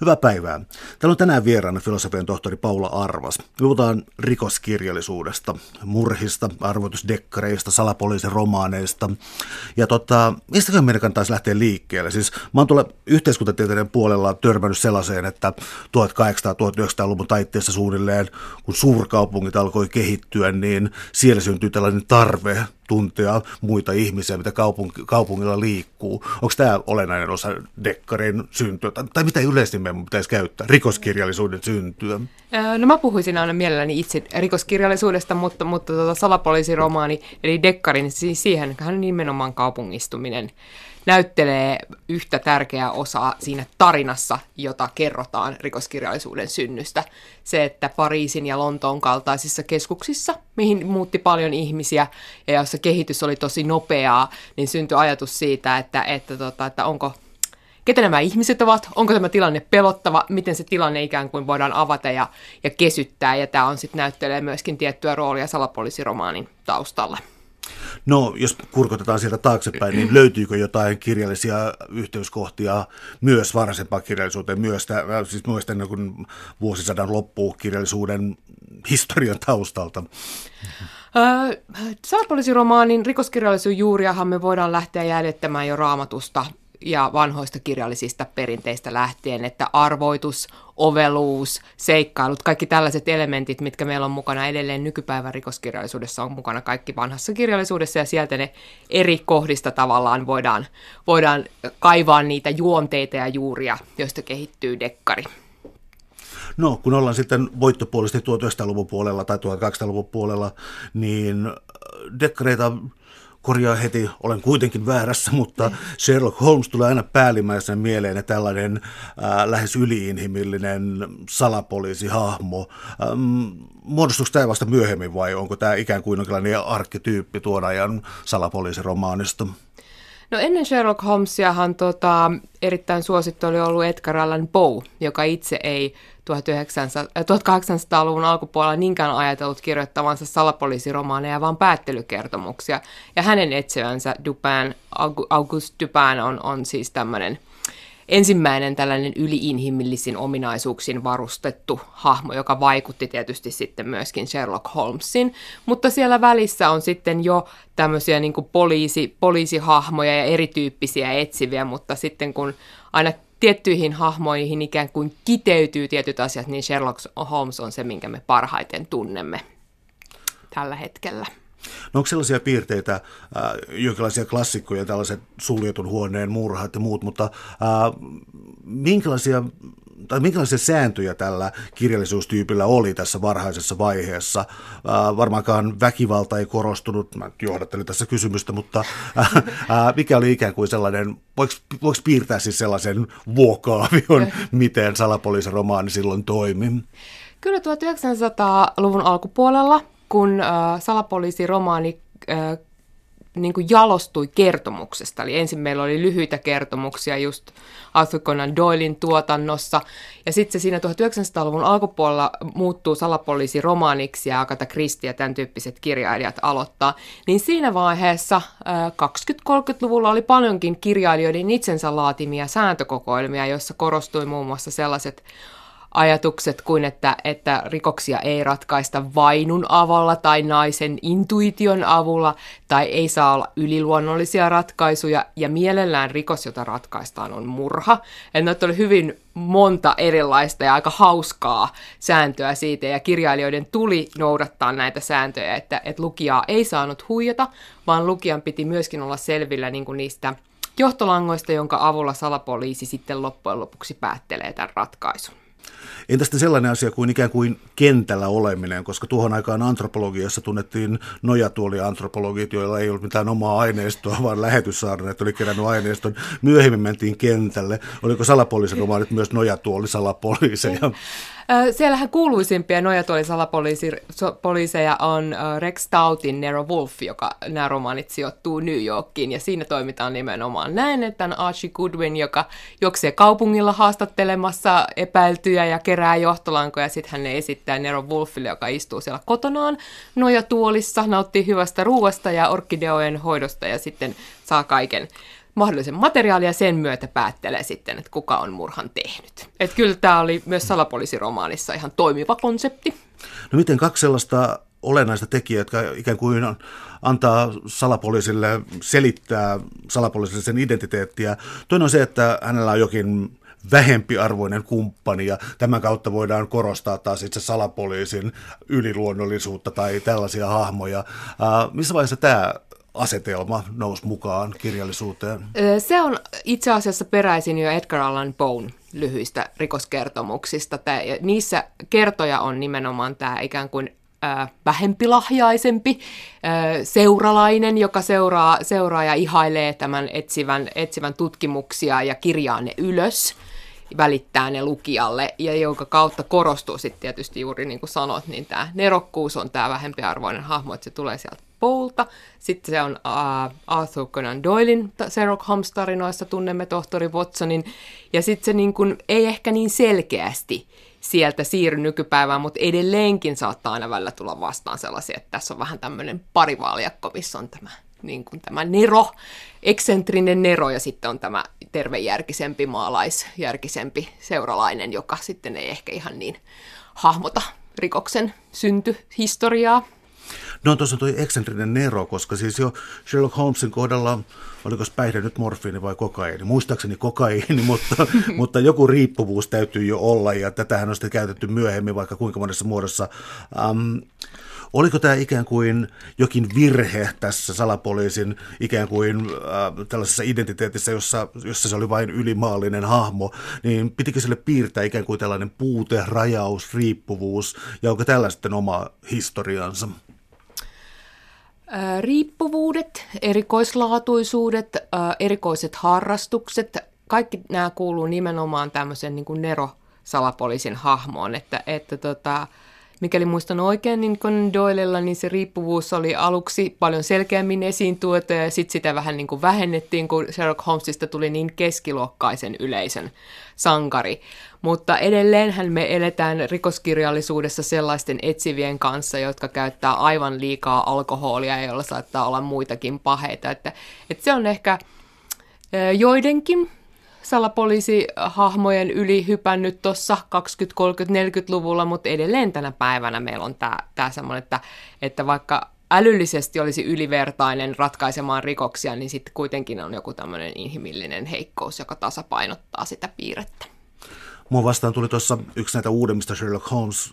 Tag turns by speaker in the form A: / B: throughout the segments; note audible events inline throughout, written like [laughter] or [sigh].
A: Hyvää päivää. Täällä on tänään vieraana filosofian tohtori Paula Arvas. Puhutaan rikoskirjallisuudesta, murhista, arvoitusdekkareista, salapoliisin romaaneista. Ja tota, mistä meidän kannattaisi lähteä liikkeelle? Siis mä oon tuolla yhteiskuntatieteiden puolella törmännyt sellaiseen, että 1800-1900-luvun taitteessa suunnilleen, kun suurkaupungit alkoi kehittyä, niin siellä syntyi tällainen tarve tuntea muita ihmisiä, mitä kaupunki, kaupungilla liikkuu. Onko tämä olennainen osa dekkarin syntyä, tai, tai mitä yleisesti meidän pitäisi käyttää, rikoskirjallisuuden syntyä?
B: No mä puhuisin aina mielelläni itse rikoskirjallisuudesta, mutta, mutta tuota salapoliisiromaani, eli dekkarin, siis siihenhän nimenomaan kaupungistuminen näyttelee yhtä tärkeää osaa siinä tarinassa, jota kerrotaan rikoskirjallisuuden synnystä. Se, että Pariisin ja Lontoon kaltaisissa keskuksissa, mihin muutti paljon ihmisiä ja jossa kehitys oli tosi nopeaa, niin syntyi ajatus siitä, että, että, tota, että onko ketä nämä ihmiset ovat, onko tämä tilanne pelottava, miten se tilanne ikään kuin voidaan avata ja, ja kesyttää, ja tämä on sitten näyttelee myöskin tiettyä roolia salapoliisiromaanin taustalla.
A: No, jos kurkotetaan sieltä taaksepäin, niin löytyykö jotain kirjallisia yhteyskohtia myös varhaisempaan kirjallisuuteen, myös, tämä, siis myös ennen kuin vuosisadan loppuu kirjallisuuden historian taustalta?
B: Salapoliisiromaanin rikoskirjallisuuden juuriahan me voidaan lähteä jäljittämään jo raamatusta ja vanhoista kirjallisista perinteistä lähtien, että arvoitus, oveluus, seikkailut, kaikki tällaiset elementit, mitkä meillä on mukana edelleen nykypäivän rikoskirjallisuudessa, on mukana kaikki vanhassa kirjallisuudessa ja sieltä ne eri kohdista tavallaan voidaan, voidaan kaivaa niitä juonteita ja juuria, joista kehittyy dekkari.
A: No, kun ollaan sitten voittopuolisesti 1900-luvun puolella tai 1800-luvun puolella, niin dekkareita korjaa heti, olen kuitenkin väärässä, mutta Sherlock Holmes tulee aina päällimmäisenä mieleen tällainen äh, lähes yliinhimillinen salapoliisihahmo. Ähm, muodostuiko tämä vasta myöhemmin vai onko tämä ikään kuin jonkinlainen arkkityyppi tuon ajan salapoliisiromaanista?
B: No ennen Sherlock Holmesiahan tota, erittäin suosittu oli ollut Edgar Allan Poe, joka itse ei 1800-luvun äh, alkupuolella niinkään ajatellut kirjoittavansa salapoliisiromaaneja, vaan päättelykertomuksia. Ja hänen etsivänsä Dupin, Auguste Dupin on, on siis tämmöinen ensimmäinen tällainen yliinhimillisin ominaisuuksin varustettu hahmo, joka vaikutti tietysti sitten myöskin Sherlock Holmesin, mutta siellä välissä on sitten jo tämmöisiä niin kuin poliisi, poliisihahmoja ja erityyppisiä etsiviä, mutta sitten kun aina tiettyihin hahmoihin ikään kuin kiteytyy tietyt asiat, niin Sherlock Holmes on se, minkä me parhaiten tunnemme tällä hetkellä.
A: No onko sellaisia piirteitä, äh, jonkinlaisia klassikkoja, tällaiset suljetun huoneen murhat ja muut, mutta äh, minkälaisia tai minkälaisia sääntöjä tällä kirjallisuustyypillä oli tässä varhaisessa vaiheessa? Äh, varmaankaan väkivalta ei korostunut, mä johdattelin tässä kysymystä, mutta äh, äh, mikä oli ikään kuin sellainen, voiko, voiko piirtää siis sellaisen vuokaavion, [laughs] miten salapoliisiromaani silloin toimi?
B: Kyllä 1900-luvun alkupuolella kun äh, salapoliisiromaani äh, niin kuin jalostui kertomuksesta. Eli ensin meillä oli lyhyitä kertomuksia just Arthur Conan Doylin tuotannossa, ja sitten se siinä 1900-luvun alkupuolella muuttuu salapoliisiromaaniksi ja Agatha Christie ja tämän tyyppiset kirjailijat aloittaa. Niin siinä vaiheessa äh, 20-30-luvulla oli paljonkin kirjailijoiden itsensä laatimia sääntökokoelmia, joissa korostui muun muassa sellaiset ajatukset kuin, että, että rikoksia ei ratkaista vainun avulla tai naisen intuition avulla tai ei saa olla yliluonnollisia ratkaisuja ja mielellään rikos, jota ratkaistaan, on murha. Että oli hyvin monta erilaista ja aika hauskaa sääntöä siitä ja kirjailijoiden tuli noudattaa näitä sääntöjä, että, että lukijaa ei saanut huijata, vaan lukijan piti myöskin olla selvillä niin kuin niistä johtolangoista, jonka avulla salapoliisi sitten loppujen lopuksi päättelee tämän ratkaisun.
A: Entä sitten sellainen asia kuin ikään kuin kentällä oleminen, koska tuohon aikaan antropologiassa tunnettiin nojatuoliantropologit, joilla ei ollut mitään omaa aineistoa, vaan lähetyssaarneet oli kerännyt aineiston. Myöhemmin mentiin kentälle. Oliko salapoliisin romaanit myös nojatuolisalapoliiseja?
B: Siellähän kuuluisimpia nojatuolisalapoliiseja on Rex Stoutin Nero Wolf, joka nämä romaanit sijoittuu New Yorkiin, ja siinä toimitaan nimenomaan näin, että on Archie Goodwin, joka juoksee kaupungilla haastattelemassa epäiltyjä ja kerää johtolankoja, sitten hän ne esittää Nero Wolfille, joka istuu siellä kotonaan nojatuolissa, nauttii hyvästä ruuasta ja orkideojen hoidosta, ja sitten saa kaiken mahdollisen materiaalin ja sen myötä päättelee sitten, että kuka on murhan tehnyt. Että kyllä tämä oli myös salapoliisiromaanissa ihan toimiva konsepti.
A: No miten kaksi sellaista olennaista tekijää, jotka ikään kuin antaa salapoliisille selittää salapoliisille sen identiteettiä. Toinen on se, että hänellä on jokin vähempiarvoinen kumppani ja tämän kautta voidaan korostaa taas itse salapoliisin yliluonnollisuutta tai tällaisia hahmoja. Äh, missä vaiheessa tämä asetelma nousi mukaan kirjallisuuteen?
B: Se on itse asiassa peräisin jo Edgar Allan Poe lyhyistä rikoskertomuksista. Tää, niissä kertoja on nimenomaan tämä ikään kuin vähempilahjaisempi seuralainen, joka seuraa, seuraa ja ihailee tämän etsivän, etsivän tutkimuksia ja kirjaa ne ylös välittää ne lukijalle ja jonka kautta korostuu sitten tietysti juuri niin kuin sanot, niin tämä nerokkuus on tämä vähempiarvoinen hahmo, että se tulee sieltä Poulta. Sitten se on uh, Arthur Conan Doylin Sherlock Holmes-tarinoissa, tunnemme tohtori Watsonin. Ja sitten se niin kuin, ei ehkä niin selkeästi sieltä siirry nykypäivään, mutta edelleenkin saattaa aina välillä tulla vastaan sellaisia, että tässä on vähän tämmöinen parivaaljakko, missä on tämä, niin kuin tämä Nero, eksentrinen Nero, ja sitten on tämä tervejärkisempi, maalaisjärkisempi seuralainen, joka sitten ei ehkä ihan niin hahmota rikoksen syntyhistoriaa.
A: No tuossa toi eksentrinen Nero, koska siis jo Sherlock Holmesin kohdalla, oliko päihde nyt morfiini vai kokaiini, muistaakseni kokaiini, [laughs] mutta, mutta joku riippuvuus täytyy jo olla ja tätähän on sitten käytetty myöhemmin vaikka kuinka monessa muodossa. Um, Oliko tämä ikään kuin jokin virhe tässä salapoliisin ikään kuin äh, tällaisessa identiteetissä, jossa, jossa se oli vain ylimaallinen hahmo, niin pitikö sille piirtää ikään kuin tällainen puute, rajaus, riippuvuus, ja onko tällä sitten oma historiansa?
B: Riippuvuudet, erikoislaatuisuudet, erikoiset harrastukset, kaikki nämä kuuluu nimenomaan tämmöisen niin kuin Nero-salapoliisin hahmoon, että, että tota, mikäli muistan oikein, niin Conan Doylella niin se riippuvuus oli aluksi paljon selkeämmin esiin tuotu ja sitten sitä vähän niin kuin vähennettiin, kun Sherlock Holmesista tuli niin keskiluokkaisen yleisön sankari. Mutta edelleenhän me eletään rikoskirjallisuudessa sellaisten etsivien kanssa, jotka käyttää aivan liikaa alkoholia joilla saattaa olla muitakin paheita. Että, että se on ehkä joidenkin salapoliisihahmojen yli hypännyt tuossa 20, 30, 40-luvulla, mutta edelleen tänä päivänä meillä on tämä semmoinen, että, että vaikka älyllisesti olisi ylivertainen ratkaisemaan rikoksia, niin sitten kuitenkin on joku tämmöinen inhimillinen heikkous, joka tasapainottaa sitä piirrettä.
A: Mua vastaan tuli tuossa yksi näitä uudemmista Sherlock Holmes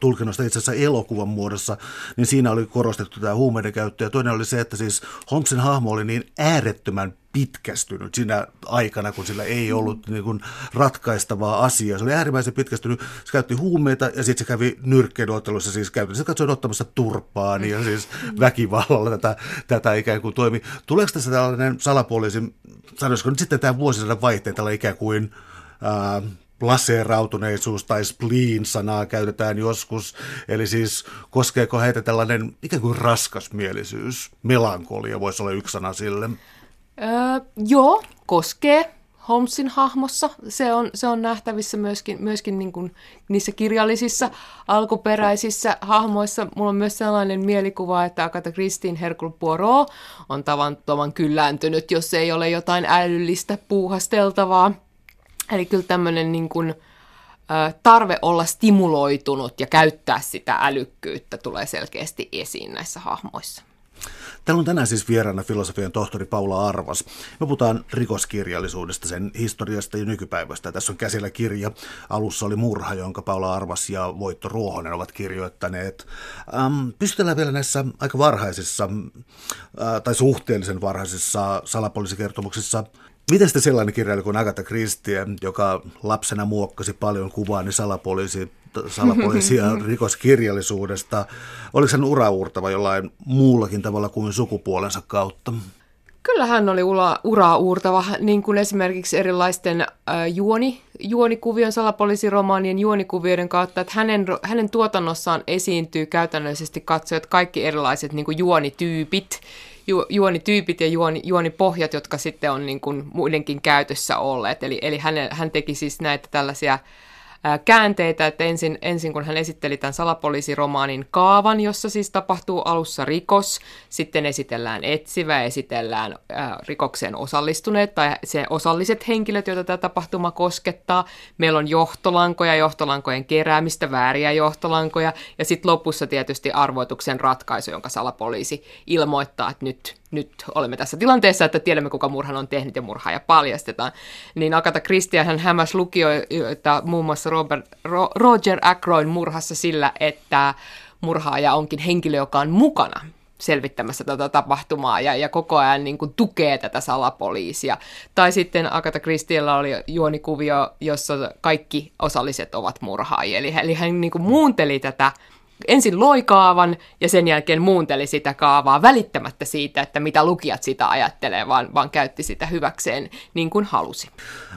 A: tulkinnoista itse asiassa elokuvan muodossa, niin siinä oli korostettu tämä huumeiden käyttö. Ja toinen oli se, että siis Holmesin hahmo oli niin äärettömän pitkästynyt siinä aikana, kun sillä ei ollut niin kuin ratkaistavaa asiaa. Se oli äärimmäisen pitkästynyt. Se käytti huumeita ja sitten se kävi nyrkkeilyottelussa siis käytännössä. Se katsoi ottamassa turpaan ja siis väkivallalla tätä, tätä ikään kuin toimi. Tuleeko tässä tällainen salapoliisi, sanoisiko nyt sitten tämä vuosisadan vaihteen tällä ikään kuin ää, laseerautuneisuus tai spleen-sanaa käytetään joskus. Eli siis koskeeko heitä tällainen ikään kuin raskasmielisyys, melankolia voisi olla yksi sana sille?
B: Öö, joo, koskee. Holmesin hahmossa. Se on, se on nähtävissä myöskin, myöskin niin kuin niissä kirjallisissa alkuperäisissä hahmoissa. Mulla on myös sellainen mielikuva, että Agatha Christine Hercule Poirot on tavattoman kyllääntynyt, jos ei ole jotain älyllistä puuhasteltavaa. Eli kyllä tämmöinen niin kuin, tarve olla stimuloitunut ja käyttää sitä älykkyyttä tulee selkeästi esiin näissä hahmoissa.
A: Täällä on tänään siis vieraana filosofian tohtori Paula Arvas. Me puhutaan rikoskirjallisuudesta, sen historiasta ja nykypäivästä. Tässä on käsillä kirja. Alussa oli Murha, jonka Paula Arvas ja Voitto Ruohonen ovat kirjoittaneet. Ähm, pystytellään vielä näissä aika varhaisissa äh, tai suhteellisen varhaisissa salapoliisikertomuksissa Miten sitten sellainen kirjailija kuin Agatha Christie, joka lapsena muokkasi paljon kuvaa, niin salapoliisi, salapoliisia [laughs] rikoskirjallisuudesta, oliko hän uraurtava jollain muullakin tavalla kuin sukupuolensa kautta?
B: Kyllä hän oli ura, uraa uurtava, niin kuin esimerkiksi erilaisten äh, juoni, juonikuvion, salapoliisiromaanien juonikuvioiden kautta, että hänen, hänen tuotannossaan esiintyy käytännöllisesti katsojat kaikki erilaiset niin kuin juonityypit, ju, juonityypit ja juoni, juonipohjat, jotka sitten on niin kuin muidenkin käytössä olleet. Eli, eli hän, hän teki siis näitä tällaisia käänteitä, että ensin, ensin kun hän esitteli tämän salapoliisiromaanin kaavan, jossa siis tapahtuu alussa rikos, sitten esitellään etsivä, esitellään ää, rikokseen osallistuneet tai se osalliset henkilöt, joita tämä tapahtuma koskettaa. Meillä on johtolankoja, johtolankojen keräämistä, vääriä johtolankoja ja sitten lopussa tietysti arvoituksen ratkaisu, jonka salapoliisi ilmoittaa, että nyt nyt olemme tässä tilanteessa, että tiedämme, kuka murhan on tehnyt ja murhaaja paljastetaan. Niin Agatha Christie hän hämäsi lukijoita muun muassa Robert, Ro, Roger Ackroyd murhassa sillä, että murhaaja onkin henkilö, joka on mukana selvittämässä tätä tapahtumaa ja, ja koko ajan niin kuin, tukee tätä salapoliisia. Tai sitten Agatha Christiellä oli juonikuvio, jossa kaikki osalliset ovat murhaajia. Eli, eli hän niin kuin, muunteli tätä ensin loi kaavan ja sen jälkeen muunteli sitä kaavaa välittämättä siitä, että mitä lukijat sitä ajattelee, vaan, vaan käytti sitä hyväkseen niin kuin halusi.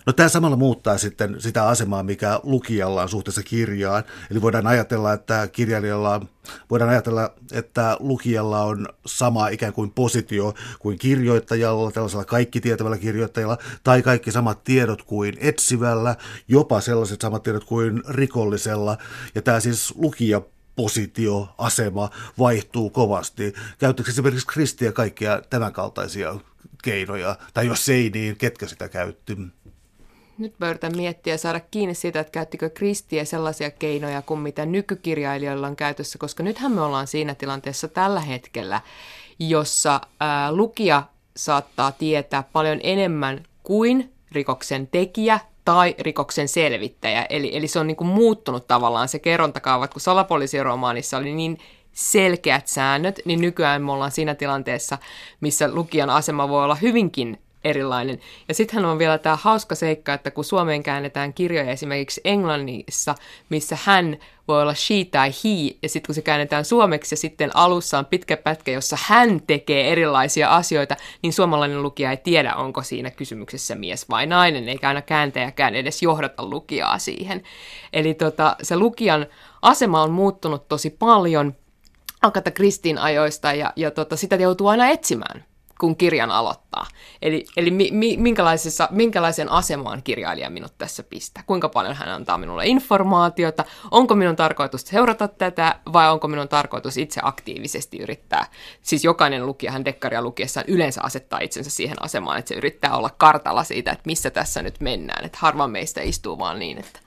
A: No tämä samalla muuttaa sitten sitä asemaa, mikä lukijalla on suhteessa kirjaan. Eli voidaan ajatella, että kirjailijalla voidaan ajatella, että lukijalla on sama ikään kuin positio kuin kirjoittajalla, tällaisella kaikki tietävällä kirjoittajalla, tai kaikki samat tiedot kuin etsivällä, jopa sellaiset samat tiedot kuin rikollisella. Ja tämä siis lukija positio, asema vaihtuu kovasti. Käyttäkö esimerkiksi Kristiä kaikkia tämänkaltaisia keinoja, tai jos ei, niin ketkä sitä käytti?
B: Nyt mä yritän miettiä ja saada kiinni siitä, että käyttikö Kristiä sellaisia keinoja kuin mitä nykykirjailijoilla on käytössä, koska nythän me ollaan siinä tilanteessa tällä hetkellä, jossa lukija saattaa tietää paljon enemmän kuin rikoksen tekijä tai rikoksen selvittäjä. Eli, eli se on niin kuin muuttunut tavallaan se kerrontakaava, kun salapoliisiromaanissa oli niin selkeät säännöt, niin nykyään me ollaan siinä tilanteessa, missä lukijan asema voi olla hyvinkin erilainen. Ja sittenhän on vielä tämä hauska seikka, että kun Suomeen käännetään kirjoja esimerkiksi Englannissa, missä hän voi olla she tai he, ja sitten kun se käännetään suomeksi ja sitten alussa on pitkä pätkä, jossa hän tekee erilaisia asioita, niin suomalainen lukija ei tiedä, onko siinä kysymyksessä mies vai nainen, eikä aina kääntäjäkään edes johdata lukijaa siihen. Eli tota, se lukijan asema on muuttunut tosi paljon Agatha Kristin ajoista, ja, ja tota, sitä joutuu aina etsimään kun kirjan aloittaa. Eli, eli mi, mi, minkälaisessa, minkälaisen asemaan kirjailija minut tässä pistää? Kuinka paljon hän antaa minulle informaatiota? Onko minun tarkoitus seurata tätä vai onko minun tarkoitus itse aktiivisesti yrittää? Siis jokainen lukijahan dekkaria lukiessaan yleensä asettaa itsensä siihen asemaan, että se yrittää olla kartalla siitä, että missä tässä nyt mennään. Että harva meistä istuu vaan niin, että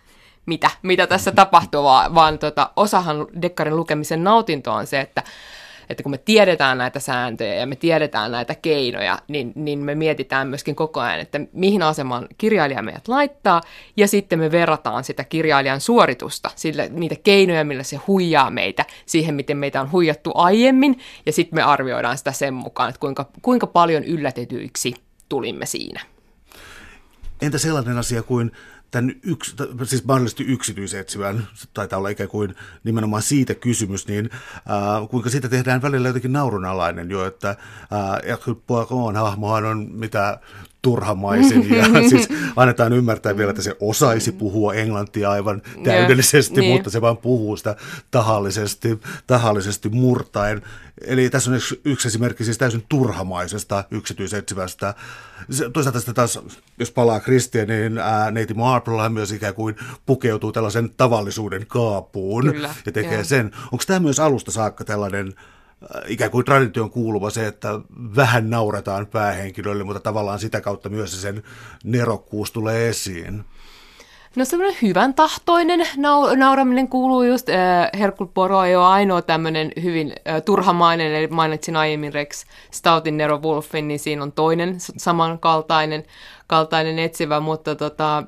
B: mitä, mitä tässä tapahtuu, vaan, vaan tota, osahan dekkarin lukemisen nautinto on se, että että kun me tiedetään näitä sääntöjä ja me tiedetään näitä keinoja, niin, niin me mietitään myöskin koko ajan, että mihin asemaan kirjailija meidät laittaa, ja sitten me verrataan sitä kirjailijan suoritusta, sille, niitä keinoja, millä se huijaa meitä, siihen, miten meitä on huijattu aiemmin, ja sitten me arvioidaan sitä sen mukaan, että kuinka, kuinka paljon yllätetyiksi tulimme siinä.
A: Entä sellainen asia kuin tämän yks, siis mahdollisesti yksityisetsivän, taitaa olla ikään kuin nimenomaan siitä kysymys, niin äh, kuinka siitä tehdään välillä jotenkin naurunalainen jo, että äh, Hercule Poirot hahmohan on mitä turhamaisin ja [laughs] siis annetaan ymmärtää vielä, että se osaisi puhua englantia aivan täydellisesti, yeah, mutta se vaan puhuu sitä tahallisesti, tahallisesti murtaen. Eli tässä on yksi, yksi esimerkki siis täysin turhamaisesta yksityisetsivästä. Toisaalta sitten taas, jos palaa Kristian, niin ää, neiti Marple myös ikään kuin pukeutuu tällaisen tavallisuuden kaapuun Kyllä, ja tekee joo. sen. Onko tämä myös alusta saakka tällainen ikään kuin tradition kuuluva se, että vähän nauretaan päähenkilölle, mutta tavallaan sitä kautta myös sen nerokkuus tulee esiin.
B: No semmoinen hyvän tahtoinen nau- nauraminen kuuluu just, äh, Hercule Poirot ei ole ainoa tämmöinen hyvin äh, turhamainen, eli mainitsin aiemmin Rex Stoutin Nero Wolfin, niin siinä on toinen samankaltainen kaltainen etsivä, mutta tota,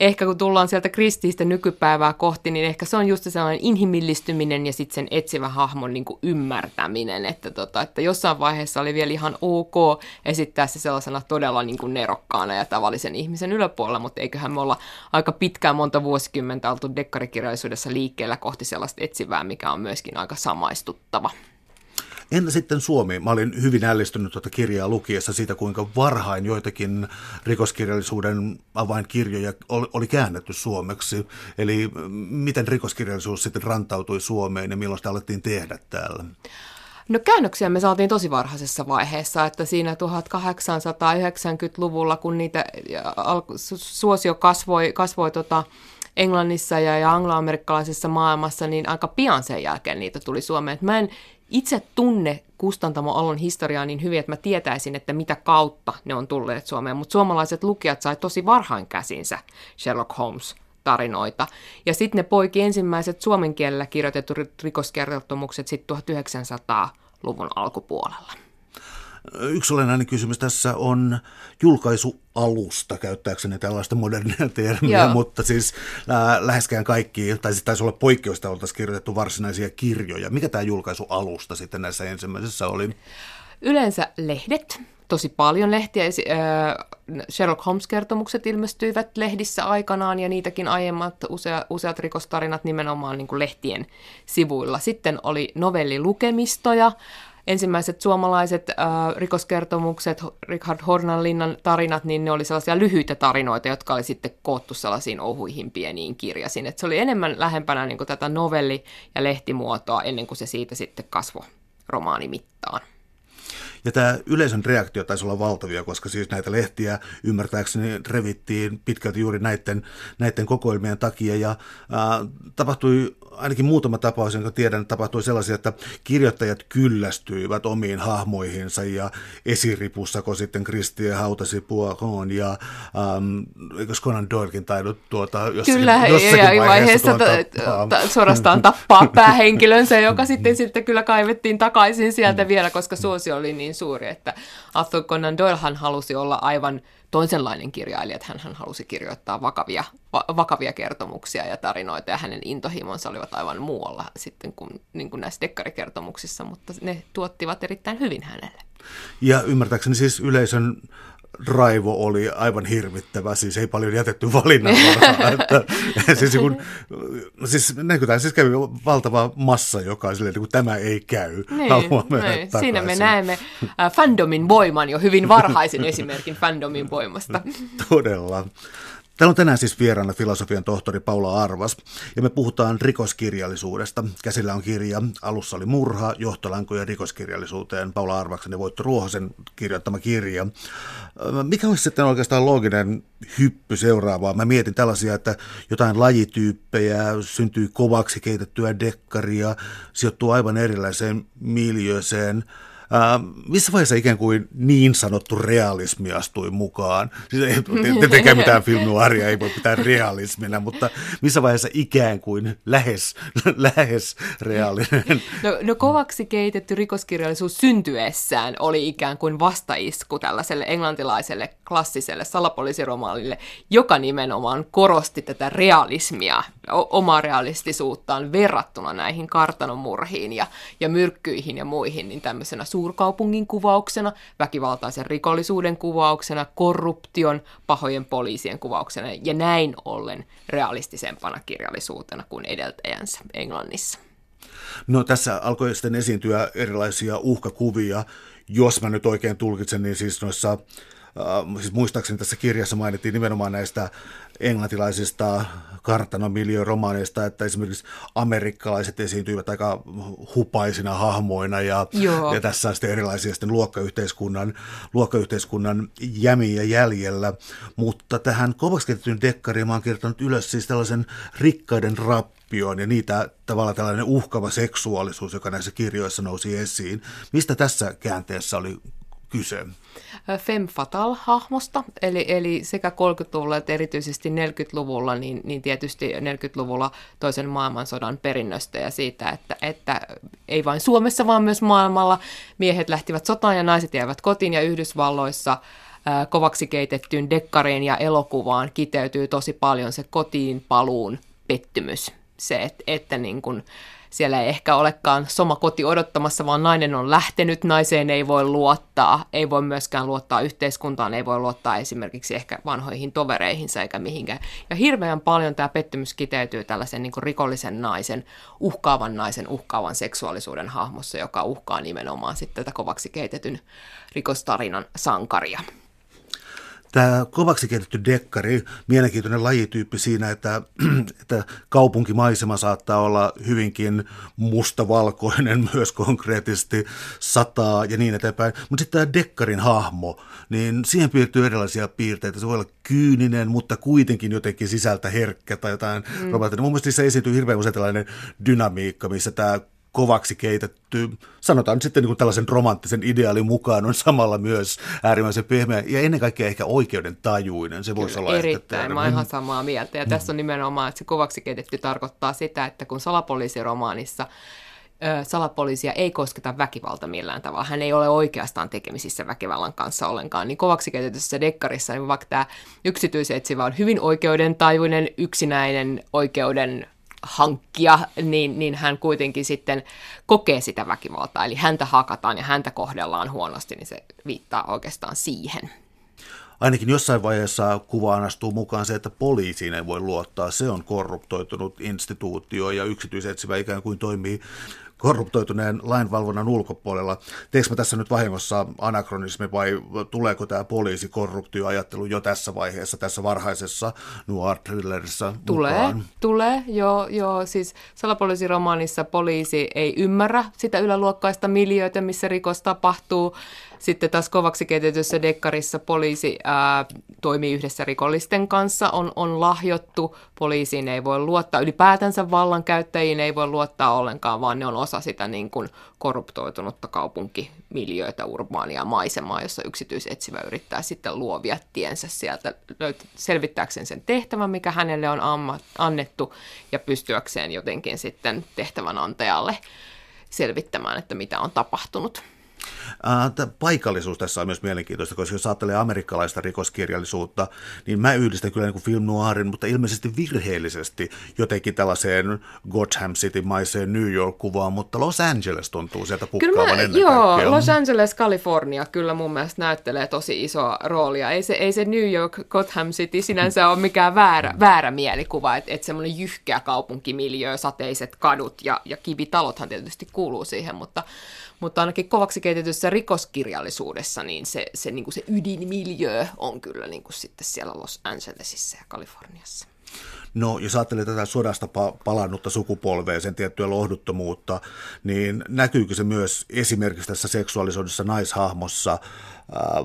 B: ehkä kun tullaan sieltä kristiistä nykypäivää kohti, niin ehkä se on just sellainen inhimillistyminen ja sitten sen etsivä hahmon niin kuin ymmärtäminen, että, tota, että jossain vaiheessa oli vielä ihan ok esittää se sellaisena todella niin kuin nerokkaana ja tavallisen ihmisen yläpuolella, mutta eiköhän me olla aika pitkään monta vuosikymmentä oltu dekkarikirjallisuudessa liikkeellä kohti sellaista etsivää, mikä on myöskin aika samaistuttava.
A: Entä sitten Suomi? Mä olin hyvin ällistynyt tuota kirjaa lukiessa siitä, kuinka varhain joitakin rikoskirjallisuuden avainkirjoja oli käännetty suomeksi. Eli miten rikoskirjallisuus sitten rantautui Suomeen ja milloin sitä alettiin tehdä täällä?
B: No käännöksiä me saatiin tosi varhaisessa vaiheessa, että siinä 1890-luvulla, kun niitä suosio kasvoi, kasvoi tota, Englannissa ja, ja angloamerikkalaisessa maailmassa, niin aika pian sen jälkeen niitä tuli Suomeen. Et mä en itse tunne Kustantamo Allon historiaa niin hyvin, että mä tietäisin, että mitä kautta ne on tulleet Suomeen, mutta suomalaiset lukijat sai tosi varhain käsinsä Sherlock Holmes tarinoita. Ja sitten ne poiki ensimmäiset suomen kielellä kirjoitetut rikoskertomukset sitten 1900-luvun alkupuolella.
A: Yksi olennainen kysymys tässä on julkaisualusta, käyttääkseni tällaista modernia termiä, Joo. mutta siis ää, läheskään kaikki, tai siis taisi olla poikkeusta, oltaisiin kirjoitettu varsinaisia kirjoja. Mikä tämä julkaisualusta sitten näissä ensimmäisissä oli?
B: Yleensä lehdet, tosi paljon lehtiä. Sherlock Holmes-kertomukset ilmestyivät lehdissä aikanaan ja niitäkin aiemmat usea, useat rikostarinat nimenomaan niin kuin lehtien sivuilla. Sitten oli novellilukemistoja, ensimmäiset suomalaiset äh, rikoskertomukset, Richard Hornanlinnan tarinat, niin ne oli sellaisia lyhyitä tarinoita, jotka oli sitten koottu sellaisiin ohuihin pieniin kirjasiin. Et se oli enemmän lähempänä niin kuin tätä novelli- ja lehtimuotoa ennen kuin se siitä sitten kasvoi romaanimittaan.
A: Ja tämä yleisön reaktio taisi olla valtavia, koska siis näitä lehtiä ymmärtääkseni revittiin pitkälti juuri näiden, näiden kokoelmien takia. Ja ää, tapahtui ainakin muutama tapaus, jonka tiedän, tapahtui sellaisia, että kirjoittajat kyllästyivät omiin hahmoihinsa ja esiripussako sitten Kristie hautasi Puakoon ja ähm, eikö Conan Doylekin taidut tuota
B: jossakin, Kyllä, jossakin ja, vaiheessa, vaiheessa tuota, ta, suorastaan tappaa [laughs] päähenkilönsä, joka sitten, sitten kyllä kaivettiin takaisin sieltä vielä, koska suosio oli niin suuri, että Arthur Conan Doylehan halusi olla aivan toisenlainen kirjailija, että hän halusi kirjoittaa vakavia, va, vakavia kertomuksia ja tarinoita, ja hänen intohimonsa olivat aivan muualla sitten kuin, niin kuin näissä dekkarikertomuksissa, mutta ne tuottivat erittäin hyvin hänelle.
A: Ja ymmärtääkseni siis yleisön raivo oli aivan hirvittävä, siis ei paljon jätetty valinnanvaraa. [laughs] että, siis, kun, siis näkytään, siis kävi valtava massa, joka silleen, kun tämä ei käy, niin,
B: niin. Siinä me näemme äh, fandomin voiman jo hyvin varhaisen esimerkin fandomin voimasta. [laughs]
A: Todella. Täällä on tänään siis vieraana filosofian tohtori Paula Arvas, ja me puhutaan rikoskirjallisuudesta. Käsillä on kirja, alussa oli murha, johtolankoja rikoskirjallisuuteen, Paula Arvaksen ja Voitto Ruohosen kirjoittama kirja. Mikä olisi sitten oikeastaan looginen hyppy seuraavaa? Mä mietin tällaisia, että jotain lajityyppejä, syntyy kovaksi keitettyä dekkaria, sijoittuu aivan erilaiseen miljööseen – Äh, missä vaiheessa ikään kuin niin sanottu realismi astui mukaan? Siis ei tietenkään mitään filmiaria ei voi pitää realismina, mutta missä vaiheessa ikään kuin lähes, lähes reaalinen?
B: No, no kovaksi keitetty rikoskirjallisuus syntyessään oli ikään kuin vastaisku tällaiselle englantilaiselle klassiselle salapoliisiromaanille, joka nimenomaan korosti tätä realismia, omaa realistisuuttaan verrattuna näihin kartanomurhiin ja, ja myrkkyihin ja muihin, niin tämmöisenä suurkaupungin kuvauksena, väkivaltaisen rikollisuuden kuvauksena, korruption, pahojen poliisien kuvauksena ja näin ollen realistisempana kirjallisuutena kuin edeltäjänsä Englannissa.
A: No tässä alkoi sitten esiintyä erilaisia uhkakuvia. Jos mä nyt oikein tulkitsen, niin siis noissa siis muistaakseni tässä kirjassa mainittiin nimenomaan näistä englantilaisista kartanomiljööromaaneista, että esimerkiksi amerikkalaiset esiintyivät aika hupaisina hahmoina ja, ja tässä on sitten erilaisia sitten luokkayhteiskunnan, luokkayhteiskunnan jämiä jäljellä, mutta tähän kovaksi kehitettyyn dekkariin mä oon kirjoittanut ylös siis tällaisen rikkaiden rappioon ja niitä tavallaan tällainen uhkava seksuaalisuus, joka näissä kirjoissa nousi esiin. Mistä tässä käänteessä oli kyse?
B: Femme Fatale-hahmosta, eli, eli sekä 30-luvulla että erityisesti 40-luvulla, niin, niin tietysti 40-luvulla toisen maailmansodan perinnöstä ja siitä, että, että ei vain Suomessa, vaan myös maailmalla miehet lähtivät sotaan ja naiset jäivät kotiin ja Yhdysvalloissa kovaksi keitettyyn dekkariin ja elokuvaan kiteytyy tosi paljon se kotiin paluun pettymys. Se, että, että niin kuin, siellä ei ehkä olekaan soma koti odottamassa, vaan nainen on lähtenyt, naiseen ei voi luottaa, ei voi myöskään luottaa yhteiskuntaan, ei voi luottaa esimerkiksi ehkä vanhoihin tovereihinsa eikä mihinkään. Ja hirveän paljon tämä pettymys kiteytyy tällaisen niin rikollisen naisen, uhkaavan naisen, uhkaavan seksuaalisuuden hahmossa, joka uhkaa nimenomaan sitten tätä kovaksi keitetyn rikostarinan sankaria.
A: Tämä kovaksi keitetty dekkari, mielenkiintoinen lajityyppi siinä, että, [clears throat] että kaupunkimaisema saattaa olla hyvinkin mustavalkoinen [laughs] myös konkreettisesti, sataa ja niin eteenpäin. Mutta sitten tämä dekkarin hahmo, niin siihen piirtyy erilaisia piirteitä. Se voi olla kyyninen, mutta kuitenkin jotenkin sisältä herkkä tai jotain mm. Mun mielestä se esiintyy hirveän usein tällainen dynamiikka, missä tämä kovaksi keitetty, sanotaan sitten niin kuin tällaisen romanttisen ideaalin mukaan, on samalla myös äärimmäisen pehmeä ja ennen kaikkea ehkä oikeuden tajuinen. Se voisi olla
B: Erittäin, mä ihan samaa mieltä. Ja mm. tässä on nimenomaan, että se kovaksi keitetty tarkoittaa sitä, että kun salapoliisiromaanissa salapoliisia ei kosketa väkivalta millään tavalla. Hän ei ole oikeastaan tekemisissä väkivallan kanssa ollenkaan. Niin kovaksi keitetyssä dekkarissa, niin vaikka tämä yksityisetsivä on hyvin oikeudentajuinen, yksinäinen oikeuden hankkia, niin, niin hän kuitenkin sitten kokee sitä väkivaltaa. Eli häntä hakataan ja häntä kohdellaan huonosti, niin se viittaa oikeastaan siihen.
A: Ainakin jossain vaiheessa kuvaan astuu mukaan se, että poliisiin ei voi luottaa. Se on korruptoitunut instituutio ja yksityisetsivä ikään kuin toimii korruptoituneen lainvalvonnan ulkopuolella. Teekö mä tässä nyt vahingossa anakronismi vai tuleeko tämä poliisikorruptioajattelu jo tässä vaiheessa, tässä varhaisessa noir thrillerissa
B: Tulee,
A: mukaan?
B: tulee. Joo, joo, siis salapoliisiromaanissa poliisi ei ymmärrä sitä yläluokkaista miljöitä, missä rikos tapahtuu. Sitten taas kovaksi keitetyssä dekkarissa poliisi ää, toimii yhdessä rikollisten kanssa, on, on lahjottu, poliisiin ei voi luottaa, ylipäätänsä vallankäyttäjiin ei voi luottaa ollenkaan, vaan ne on osa sitä niin kuin korruptoitunutta kaupunkimiljöitä, urbaania maisemaa, jossa yksityisetsivä yrittää sitten luovia tiensä sieltä löyt- selvittääkseen sen tehtävän, mikä hänelle on amma- annettu, ja pystyäkseen jotenkin sitten tehtävänantajalle selvittämään, että mitä on tapahtunut.
A: Tämä paikallisuus tässä on myös mielenkiintoista, koska jos ajattelee amerikkalaista rikoskirjallisuutta, niin mä yhdistän kyllä niin film noirin, mutta ilmeisesti virheellisesti jotenkin tällaiseen Gotham City-maiseen New York-kuvaan, mutta Los Angeles tuntuu sieltä pukkaavan kyllä mä, ennen
B: joo,
A: kaikkea.
B: Los Angeles, California kyllä mun mielestä näyttelee tosi isoa roolia. Ei se, ei se New York, Gotham City sinänsä ole mikään väärä, väärä mielikuva, että et semmoinen jyhkeä kaupunkimiljö, sateiset kadut ja, ja kivitalothan tietysti kuuluu siihen, mutta mutta ainakin kovaksi keitetyssä rikoskirjallisuudessa niin se, se, niin kuin se ydinmiljö on kyllä niin kuin sitten siellä Los Angelesissa ja Kaliforniassa.
A: No, jos ajattelee tätä sodasta palannutta sukupolvea, sen tiettyä lohduttomuutta, niin näkyykö se myös esimerkiksi tässä seksuaalisuudessa naishahmossa,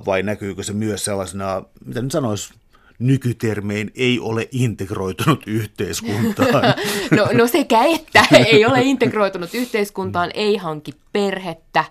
A: vai näkyykö se myös sellaisena, mitä nyt sanoisi, nykytermein ei ole integroitunut yhteiskuntaan? [laughs]
B: no, no sekä että ei ole integroitunut yhteiskuntaan, ei hanki perhettä,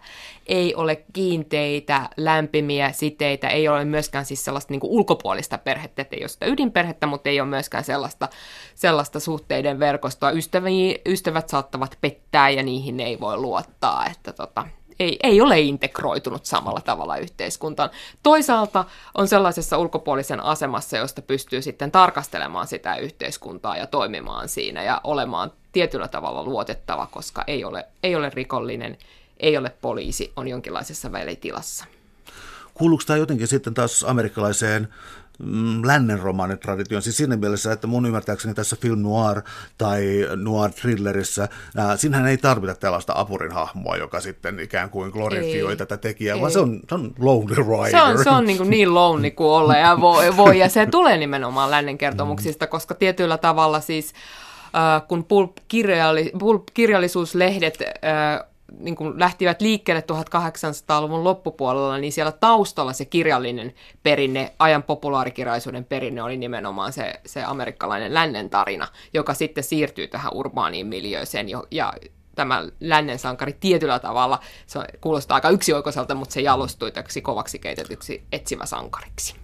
B: ei ole kiinteitä, lämpimiä siteitä, ei ole myöskään siis sellaista niin ulkopuolista perhettä, että ei ole sitä ydinperhettä, mutta ei ole myöskään sellaista, sellaista suhteiden verkostoa. Ystäviä, ystävät saattavat pettää ja niihin ei voi luottaa, että tota, ei, ei ole integroitunut samalla tavalla yhteiskuntaan. Toisaalta on sellaisessa ulkopuolisen asemassa, josta pystyy sitten tarkastelemaan sitä yhteiskuntaa ja toimimaan siinä ja olemaan tietyllä tavalla luotettava, koska ei ole, ei ole rikollinen, ei ole poliisi, on jonkinlaisessa välitilassa.
A: Kuuluuko tämä jotenkin sitten taas amerikkalaiseen lännen romaanitradition, siis siinä mielessä, että mun ymmärtääkseni tässä film noir tai noir thrillerissä, ää, sinähän ei tarvita tällaista apurin hahmoa, joka sitten ikään kuin glorifioi ei, tätä tekijää, ei. vaan se on, se on lonely rider.
B: Se on, se on niin, kuin niin lonely kuin olla ja voi, voi, ja se tulee nimenomaan lännen kertomuksista, mm. koska tietyllä tavalla siis kun pulp-kirjallisuuslehdet niin kuin lähtivät liikkeelle 1800-luvun loppupuolella, niin siellä taustalla se kirjallinen perinne, ajan populaarikirjallisuuden perinne oli nimenomaan se, se amerikkalainen lännen tarina, joka sitten siirtyy tähän urbaaniin miljööseen ja tämä lännen sankari tietyllä tavalla, se kuulostaa aika yksioikoiselta, mutta se jalostui täksi kovaksi keitetyksi etsivä sankariksi.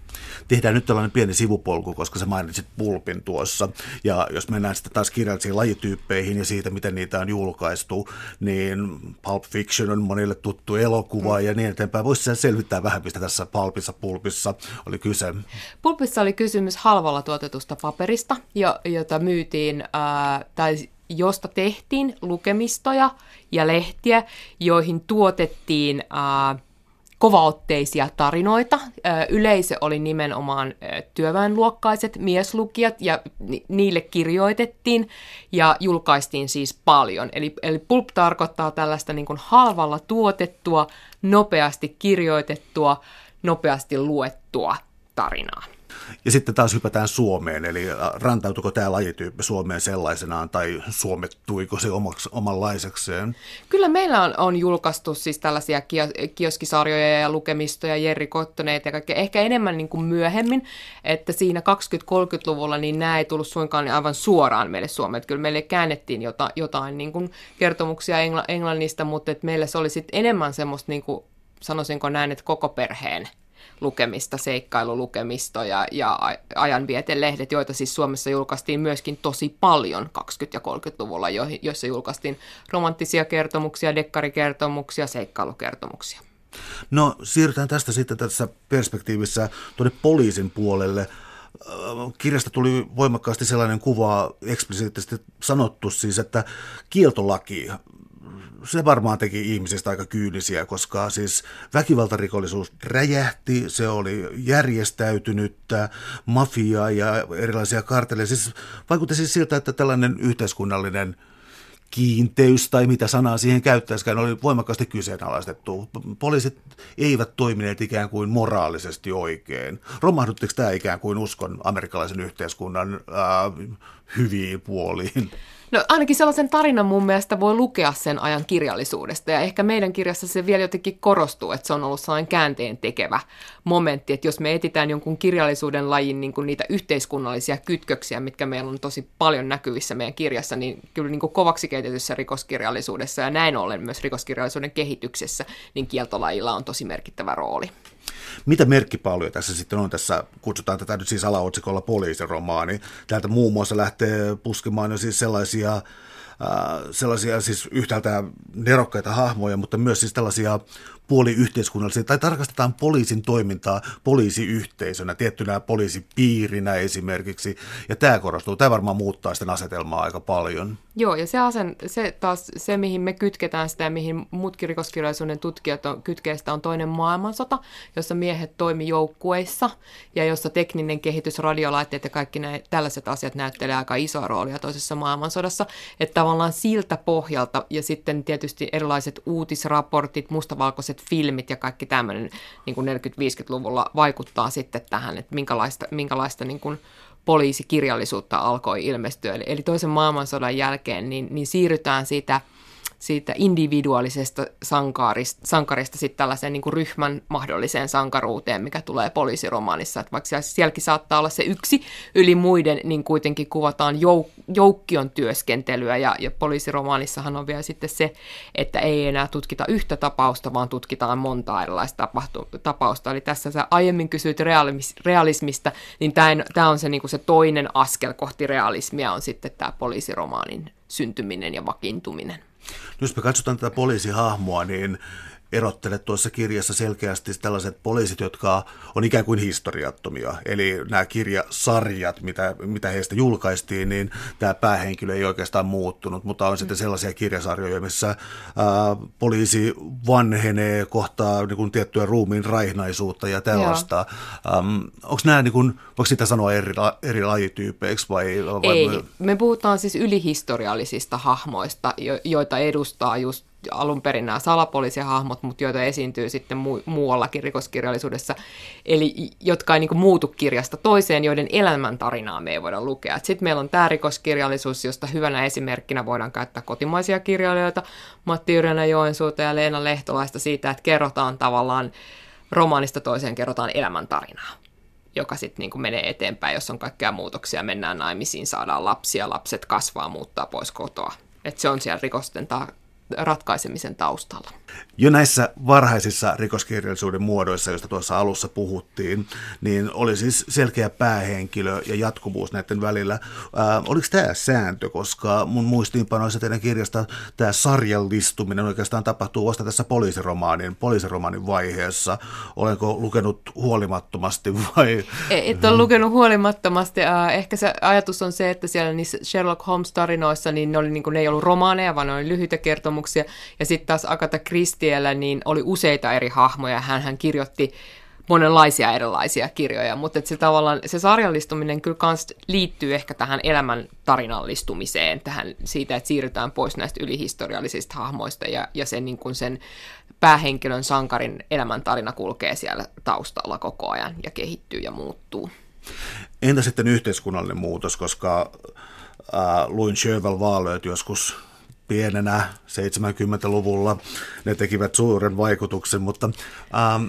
A: Tehdään nyt tällainen pieni sivupolku, koska sä mainitsit pulpin tuossa. Ja jos mennään sitten taas kirjallisiin lajityyppeihin ja siitä, miten niitä on julkaistu, niin Pulp Fiction on monille tuttu elokuva mm. ja niin eteenpäin. Voisi selvittää vähän, mistä tässä Pulpissa pulpissa oli kyse?
B: Pulpissa oli kysymys halvalla tuotetusta paperista, jota myytiin, ää, tai josta tehtiin lukemistoja ja lehtiä, joihin tuotettiin äh, kovaotteisia tarinoita. Yleisö oli nimenomaan työväenluokkaiset mieslukijat ja niille kirjoitettiin ja julkaistiin siis paljon. Eli, eli pulp tarkoittaa tällaista niin kuin halvalla tuotettua, nopeasti kirjoitettua, nopeasti luettua tarinaa.
A: Ja sitten taas hypätään Suomeen, eli äh, rantautuko tämä lajityyppi Suomeen sellaisenaan tai suomettuiko se omaksi, omanlaisekseen?
B: Kyllä meillä on, on julkaistu siis tällaisia kioskisarjoja ja lukemistoja, Jerri Kottoneet ja kaikkea, ehkä enemmän niin kuin myöhemmin, että siinä 20-30-luvulla niin nämä ei tullut suinkaan aivan suoraan meille Suomeen. Että kyllä meille käännettiin jotain, jotain niin kuin kertomuksia engl- englannista, mutta että meillä se oli sitten enemmän semmoista, niin kuin, sanoisinko näin, että koko perheen lukemista, seikkailulukemista ja, ja ajanvietelehdet, joita siis Suomessa julkaistiin myöskin tosi paljon 20- ja 30-luvulla, joissa julkaistiin romanttisia kertomuksia, dekkarikertomuksia, seikkailukertomuksia.
A: No siirrytään tästä sitten tässä perspektiivissä tuonne poliisin puolelle. Kirjasta tuli voimakkaasti sellainen kuva, eksplisiittisesti sanottu siis, että kieltolaki se varmaan teki ihmisistä aika kyynisiä, koska siis väkivaltarikollisuus räjähti, se oli järjestäytynyttä, mafiaa ja erilaisia karteleja. Siis vaikutti siis siltä, että tällainen yhteiskunnallinen kiinteys tai mitä sanaa siihen käyttäisikään oli voimakkaasti kyseenalaistettu. Poliisit eivät toimineet ikään kuin moraalisesti oikein. Romahduttiko tämä ikään kuin uskon amerikkalaisen yhteiskunnan äh, hyviin puoliin?
B: No ainakin sellaisen tarinan mun mielestä voi lukea sen ajan kirjallisuudesta ja ehkä meidän kirjassa se vielä jotenkin korostuu, että se on ollut sellainen käänteen tekevä momentti, että jos me etitään jonkun kirjallisuuden lajin niin kuin niitä yhteiskunnallisia kytköksiä, mitkä meillä on tosi paljon näkyvissä meidän kirjassa, niin kyllä niin kuin kovaksi keitetyssä rikoskirjallisuudessa ja näin ollen myös rikoskirjallisuuden kehityksessä, niin kieltolajilla on tosi merkittävä rooli.
A: Mitä merkkipaaluja tässä sitten on? Tässä kutsutaan tätä nyt siis alaotsikolla poliisiromaani. Täältä muun muassa lähtee puskemaan jo siis sellaisia sellaisia siis yhtäältä nerokkaita hahmoja, mutta myös siis tällaisia puoliyhteiskunnallisia, tai tarkastetaan poliisin toimintaa poliisiyhteisönä, tiettynä poliisipiirinä esimerkiksi, ja tämä korostuu. Tämä varmaan muuttaa sitten asetelmaa aika paljon.
B: Joo, ja se, asen, se taas, se mihin me kytketään sitä, mihin muutkin rikoskirjallisuuden tutkijat on, kytkee sitä, on toinen maailmansota, jossa miehet toimi joukkueissa, ja jossa tekninen kehitys, radiolaitteet ja kaikki näin, tällaiset asiat näyttelee aika isoa roolia toisessa maailmansodassa, että tavallaan siltä pohjalta, ja sitten tietysti erilaiset uutisraportit, mustavalkoiset tämmöiset filmit ja kaikki tämmöinen niin kuin 40-50-luvulla vaikuttaa sitten tähän, että minkälaista, minkälaista niin kuin poliisikirjallisuutta alkoi ilmestyä. Eli, eli toisen maailmansodan jälkeen niin, niin siirrytään siitä – siitä individuaalisesta sankarista, sankarista sitten tällaiseen niin kuin ryhmän mahdolliseen sankaruuteen, mikä tulee poliisiromaanissa. Että vaikka sielläkin saattaa olla se yksi yli muiden, niin kuitenkin kuvataan jouk- joukkion työskentelyä. Ja, ja poliisiromaanissahan on vielä sitten se, että ei enää tutkita yhtä tapausta, vaan tutkitaan monta erilaista tapahtu- tapausta. Eli tässä sä aiemmin kysyit realismista, realismista niin tämä on se, niin kuin se toinen askel kohti realismia on sitten tämä poliisiromaanin syntyminen ja vakiintuminen.
A: Jos me katsotaan tätä poliisihahmoa, niin erottelet tuossa kirjassa selkeästi tällaiset poliisit, jotka on ikään kuin historiattomia. Eli nämä kirjasarjat, mitä, mitä heistä julkaistiin, niin tämä päähenkilö ei oikeastaan muuttunut, mutta on mm. sitten sellaisia kirjasarjoja, missä ää, poliisi vanhenee, kohtaa niin kuin tiettyä ruumiin raihnaisuutta ja tällaista. Ähm, onko nämä, niin kuin, voiko sitä sanoa eri, eri lajityypeiksi vai, vai?
B: Ei, me puhutaan siis ylihistoriallisista hahmoista, joita edustaa just alun perin nämä salapoliisihahmot, mutta joita esiintyy sitten mu- muuallakin rikoskirjallisuudessa, eli jotka ei niin kuin, muutu kirjasta toiseen, joiden elämäntarinaa me ei voida lukea. Sitten meillä on tämä rikoskirjallisuus, josta hyvänä esimerkkinä voidaan käyttää kotimaisia kirjailijoita, Matti Yrjönä Joensuuta ja Leena Lehtolaista siitä, että kerrotaan tavallaan romaanista toiseen kerrotaan elämäntarinaa joka sitten niin menee eteenpäin, jos on kaikkea muutoksia, mennään naimisiin, saadaan lapsia, lapset kasvaa, muuttaa pois kotoa. Et se on siellä rikosten ta- ratkaisemisen taustalla.
A: Jo näissä varhaisissa rikoskirjallisuuden muodoissa, joista tuossa alussa puhuttiin, niin oli siis selkeä päähenkilö ja jatkuvuus näiden välillä. Ää, oliko tämä sääntö, koska mun muistiinpanoissa teidän kirjasta tämä sarjallistuminen oikeastaan tapahtuu vasta tässä poliisiromaanin, poliisiromaanin vaiheessa. Olenko lukenut huolimattomasti vai?
B: E, et ole lukenut huolimattomasti. Ehkä se ajatus on se, että siellä niissä Sherlock Holmes-tarinoissa niin ne, oli, niin kuin, ne ei ollut romaaneja, vaan ne oli lyhyitä kertomuksia. Ja sitten taas Agatha Christiellä niin oli useita eri hahmoja. Hän, hän kirjoitti monenlaisia erilaisia kirjoja, mutta se tavallaan se sarjallistuminen kyllä kans liittyy ehkä tähän elämän tarinallistumiseen, tähän siitä, että siirrytään pois näistä ylihistoriallisista hahmoista ja, ja sen, niin kuin sen päähenkilön sankarin elämäntarina kulkee siellä taustalla koko ajan ja kehittyy ja muuttuu.
A: Entä sitten yhteiskunnallinen muutos, koska äh, luin Sjövel Vaalööt joskus pienenä 70-luvulla. Ne tekivät suuren vaikutuksen, mutta ähm,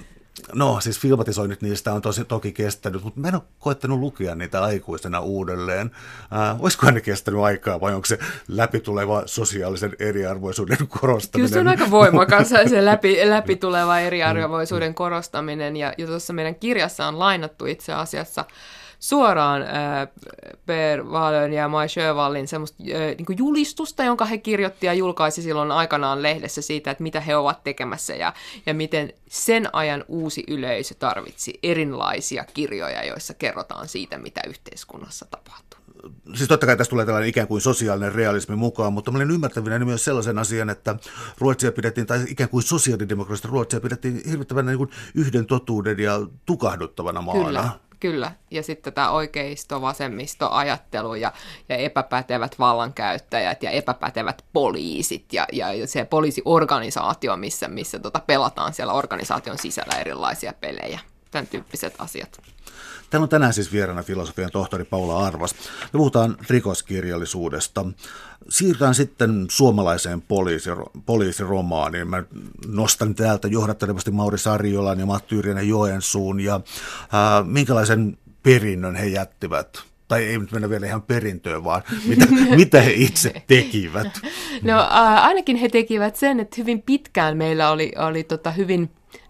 A: No siis filmatisoinnit niistä on tosi, toki kestänyt, mutta mä en ole koettanut lukea niitä aikuisena uudelleen. Äh, olisiko ne kestänyt aikaa vai onko se läpituleva sosiaalisen eriarvoisuuden [laughs] korostaminen?
B: Kyllä se on aika voimakas [laughs] se läpi, läpituleva eriarvoisuuden korostaminen ja, ja tuossa meidän kirjassa on lainattu itse asiassa suoraan äh, Per Wallön ja Mai Sjövallin semmoista äh, niin julistusta, jonka he kirjoitti ja julkaisi silloin aikanaan lehdessä siitä, että mitä he ovat tekemässä ja, ja miten sen ajan uusi yleisö tarvitsi erilaisia kirjoja, joissa kerrotaan siitä, mitä yhteiskunnassa tapahtuu
A: siis totta kai tässä tulee tällainen ikään kuin sosiaalinen realismi mukaan, mutta mä olen ymmärtävinä myös sellaisen asian, että Ruotsia pidettiin, tai ikään kuin sosiaalidemokraattista Ruotsia pidettiin hirvittävänä niin yhden totuuden ja tukahduttavana maana.
B: Kyllä. Kyllä, ja sitten tämä oikeisto-vasemmisto-ajattelu ja, ja epäpätevät vallankäyttäjät ja epäpätevät poliisit ja, ja se poliisiorganisaatio, missä, missä tota pelataan siellä organisaation sisällä erilaisia pelejä, tämän tyyppiset asiat.
A: Täällä on tänään siis vieraana filosofian tohtori Paula Arvas. Me puhutaan rikoskirjallisuudesta. Siirrytään sitten suomalaiseen poliisi, poliisiromaaniin. Mä nostan täältä johdattelevasti Mauri Sarjolan ja Matti Yrjänen Joensuun. Ja ää, minkälaisen perinnön he jättivät tai ei nyt mennä vielä ihan perintöön, vaan mitä, [laughs] mitä he itse tekivät?
B: No äh, ainakin he tekivät sen, että hyvin pitkään meillä oli, oli tota hyvin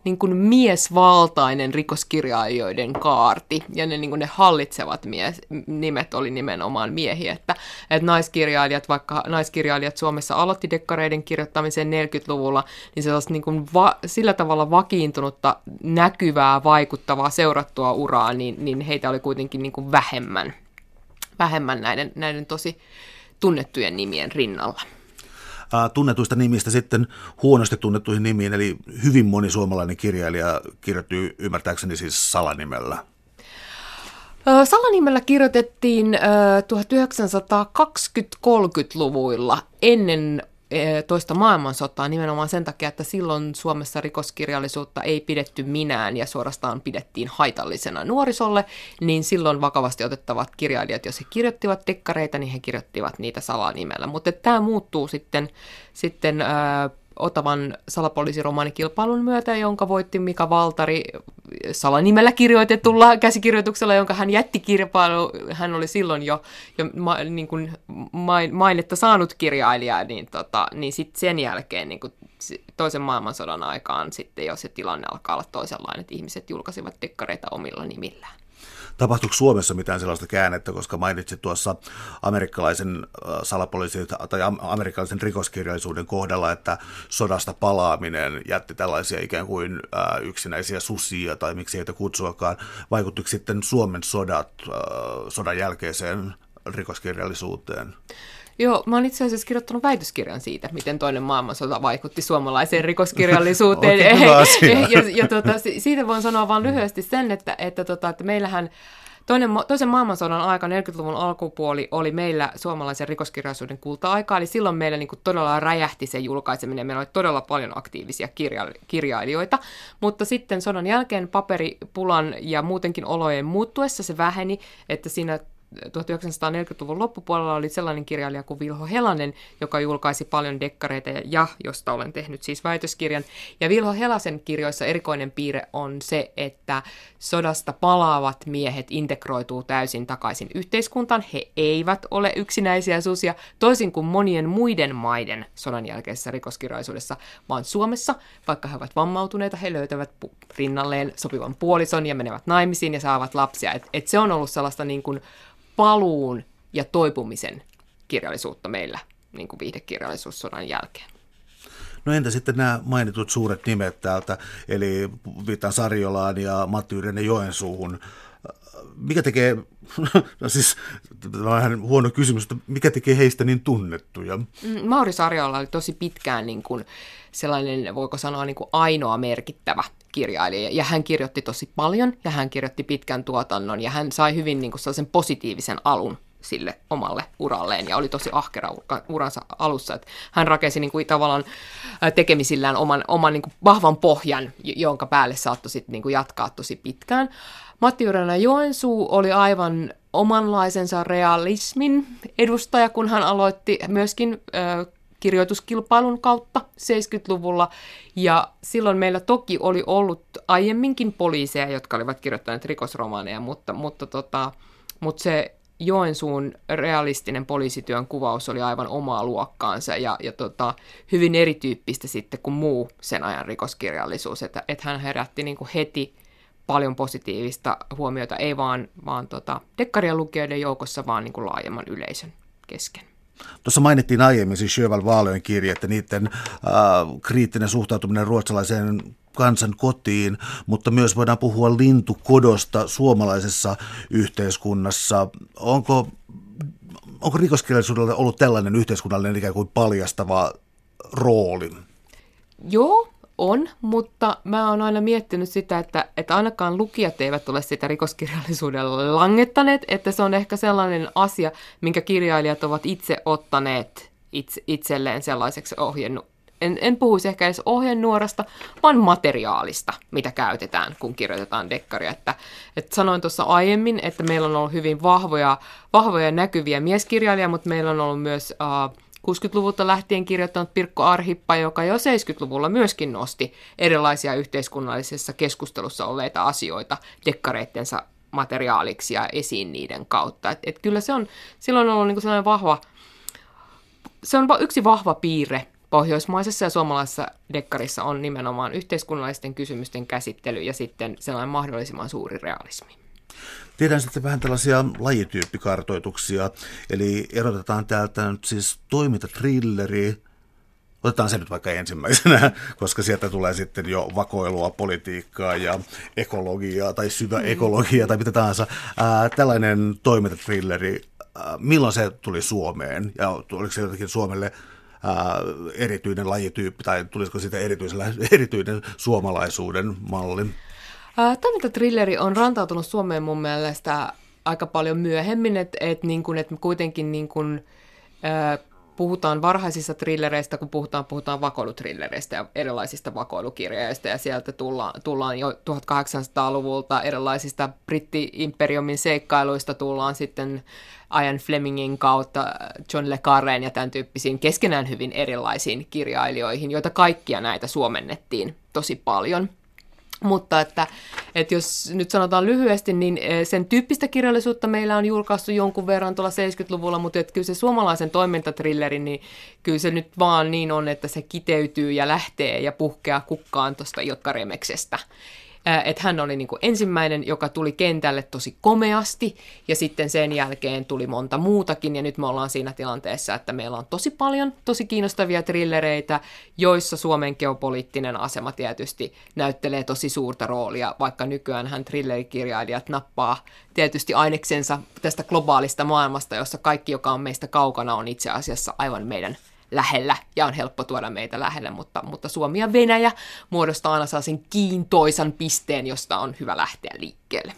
B: niin kuin miesvaltainen rikoskirjailijoiden kaarti, ja ne, niin kuin ne hallitsevat mies, nimet oli nimenomaan miehiä, että, että naiskirjailijat, vaikka naiskirjailijat Suomessa aloitti dekkareiden kirjoittamisen 40-luvulla, niin sellaista niin kuin va, sillä tavalla vakiintunutta, näkyvää, vaikuttavaa, seurattua uraa, niin, niin heitä oli kuitenkin niin kuin vähemmän, vähemmän näiden, näiden tosi tunnettujen nimien rinnalla
A: tunnetuista nimistä sitten huonosti tunnettuihin nimiin, eli hyvin moni suomalainen kirjailija kirjoitti ymmärtääkseni siis salanimellä.
B: Salanimellä kirjoitettiin 1920-30-luvuilla ennen toista maailmansotaa nimenomaan sen takia, että silloin Suomessa rikoskirjallisuutta ei pidetty minään ja suorastaan pidettiin haitallisena nuorisolle, niin silloin vakavasti otettavat kirjailijat, jos he kirjoittivat dekkareita, niin he kirjoittivat niitä salanimellä. Mutta tämä muuttuu sitten, sitten ää, Otavan salapoliisiromaanikilpailun myötä, jonka voitti Mika Valtari salanimellä kirjoitetulla käsikirjoituksella, jonka hän jätti kirpailu. Hän oli silloin jo, jo ma, niin kuin mainetta saanut kirjailija, niin, tota, niin sit sen jälkeen niin kuin toisen maailmansodan aikaan sitten jo se tilanne alkaa olla toisenlainen, että ihmiset julkaisivat dekkareita omilla nimillään.
A: Tapahtuiko Suomessa mitään sellaista käännettä, koska mainitsit tuossa amerikkalaisen salapoliisin tai amerikkalaisen rikoskirjallisuuden kohdalla, että sodasta palaaminen jätti tällaisia ikään kuin yksinäisiä susia tai miksi heitä kutsuakaan. Vaikuttiko sitten Suomen sodat sodan jälkeiseen rikoskirjallisuuteen?
B: Joo, mä oon itse asiassa kirjoittanut väitöskirjan siitä, miten toinen maailmansota vaikutti suomalaiseen rikoskirjallisuuteen. [laughs] ja, ja, ja tuota, siitä voin sanoa vain lyhyesti sen, että, että, tota, että meillähän Toinen, toisen maailmansodan aika, 40-luvun alkupuoli, oli meillä suomalaisen rikoskirjallisuuden kulta-aika, eli silloin meillä niin kuin todella räjähti se julkaiseminen, meillä oli todella paljon aktiivisia kirja- kirjailijoita, mutta sitten sodan jälkeen paperipulan ja muutenkin olojen muuttuessa se väheni, että siinä 1940-luvun loppupuolella oli sellainen kirjailija kuin Vilho Helanen, joka julkaisi paljon dekkareita ja josta olen tehnyt siis väitöskirjan. Ja Vilho Helasen kirjoissa erikoinen piirre on se, että sodasta palaavat miehet integroituu täysin takaisin yhteiskuntaan. He eivät ole yksinäisiä susia, toisin kuin monien muiden maiden sodan jälkeisessä rikoskirjallisuudessa, vaan Suomessa, vaikka he ovat vammautuneita, he löytävät rinnalleen sopivan puolison ja menevät naimisiin ja saavat lapsia. Et, et se on ollut sellaista niin kuin paluun ja toipumisen kirjallisuutta meillä niin kuin viihdekirjallisuussodan jälkeen.
A: No entä sitten nämä mainitut suuret nimet täältä, eli viittaan Sarjolaan ja Matti Yrjänen Joensuuhun. Mikä tekee, [laughs] no siis vähän huono kysymys, että mikä tekee heistä niin tunnettuja?
B: Mm, Mauri Sarjola oli tosi pitkään niin kuin sellainen, voiko sanoa, niin kuin ainoa merkittävä kirjailija. Ja hän kirjoitti tosi paljon ja hän kirjoitti pitkän tuotannon ja hän sai hyvin niin kuin sellaisen positiivisen alun sille omalle uralleen ja oli tosi ahkera uransa alussa. Että hän rakensi niin kuin tavallaan tekemisillään oman, oman niin kuin vahvan pohjan, jonka päälle saattoi sitten niin kuin jatkaa tosi pitkään. Matti Yrjänä Joensuu oli aivan omanlaisensa realismin edustaja, kun hän aloitti myöskin ö, kirjoituskilpailun kautta 70-luvulla. Ja silloin meillä toki oli ollut aiemminkin poliiseja, jotka olivat kirjoittaneet rikosromaaneja, mutta, mutta, tota, mutta se Joensuun realistinen poliisityön kuvaus oli aivan omaa luokkaansa ja, ja tota, hyvin erityyppistä sitten kuin muu sen ajan rikoskirjallisuus, että, että hän herätti niin kuin heti paljon positiivista huomiota, ei vaan, vaan tota, dekkarien lukijoiden joukossa, vaan niin kuin laajemman yleisön kesken.
A: Tuossa mainittiin aiemmin siis Sjöval Vaalöön kirje, että niiden äh, kriittinen suhtautuminen ruotsalaiseen kansan kotiin, mutta myös voidaan puhua lintukodosta suomalaisessa yhteiskunnassa. Onko, onko rikoskirjallisuudella ollut tällainen yhteiskunnallinen ikään kuin paljastava rooli?
B: Joo, on, mutta mä oon aina miettinyt sitä, että, että ainakaan lukijat eivät ole sitä rikoskirjallisuudella langettaneet, että se on ehkä sellainen asia, minkä kirjailijat ovat itse ottaneet itse, itselleen sellaiseksi ohjennu, en, en puhuisi ehkä edes ohjenuorasta, vaan materiaalista, mitä käytetään, kun kirjoitetaan dekkaria. Että, että sanoin tuossa aiemmin, että meillä on ollut hyvin vahvoja, vahvoja näkyviä mieskirjailija, mutta meillä on ollut myös uh, 60-luvulta lähtien kirjoittanut Pirkko Arhippa, joka jo 70-luvulla myöskin nosti erilaisia yhteiskunnallisessa keskustelussa olleita asioita dekkareittensa materiaaliksi ja esiin niiden kautta. Et, et kyllä se on silloin ollut niinku sellainen vahva, se on yksi vahva piirre pohjoismaisessa ja suomalaisessa dekkarissa on nimenomaan yhteiskunnallisten kysymysten käsittely ja sitten sellainen mahdollisimman suuri realismi.
A: Tehdään sitten vähän tällaisia lajityyppikartoituksia, eli erotetaan täältä nyt siis toimintatrilleri, Otetaan se nyt vaikka ensimmäisenä, [laughs] koska sieltä tulee sitten jo vakoilua, politiikkaa ja ekologiaa tai syvä mm. ekologia tai mitä tahansa. Ää, tällainen toimintatrilleri, ää, milloin se tuli Suomeen ja oliko se jotenkin Suomelle ää, erityinen lajityyppi tai tulisiko siitä [laughs] erityinen suomalaisuuden malli?
B: Toimintatrilleri on rantautunut Suomeen mun mielestä aika paljon myöhemmin, että et niin et kuitenkin niin kun, ää, puhutaan varhaisista trillereistä, kun puhutaan, puhutaan vakoilutrillereistä ja erilaisista vakoilukirjeistä, ja sieltä tullaan, tullaan jo 1800-luvulta erilaisista britti-imperiumin seikkailuista, tullaan sitten Ian Flemingin kautta John le Carreen ja tämän tyyppisiin keskenään hyvin erilaisiin kirjailijoihin, joita kaikkia näitä suomennettiin tosi paljon – mutta että, että jos nyt sanotaan lyhyesti, niin eh, sen tyyppistä kirjallisuutta meillä on julkaistu jonkun verran tuolla 70-luvulla, mutta että kyllä se suomalaisen toimintatrilleri, niin kyllä se nyt vaan niin on, että se kiteytyy ja lähtee ja puhkeaa kukkaan tuosta Jotka Remeksestä että hän oli niin kuin ensimmäinen, joka tuli kentälle tosi komeasti, ja sitten sen jälkeen tuli monta muutakin, ja nyt me ollaan siinä tilanteessa, että meillä on tosi paljon tosi kiinnostavia trillereitä, joissa Suomen geopoliittinen asema tietysti näyttelee tosi suurta roolia, vaikka nykyään hän thrillerikirjailijat nappaa tietysti aineksensa tästä globaalista maailmasta, jossa kaikki, joka on meistä kaukana, on itse asiassa aivan meidän lähellä ja on helppo tuoda meitä lähelle, mutta, mutta Suomi ja Venäjä muodostaa aina sellaisen kiintoisan pisteen, josta on hyvä lähteä liikkeelle.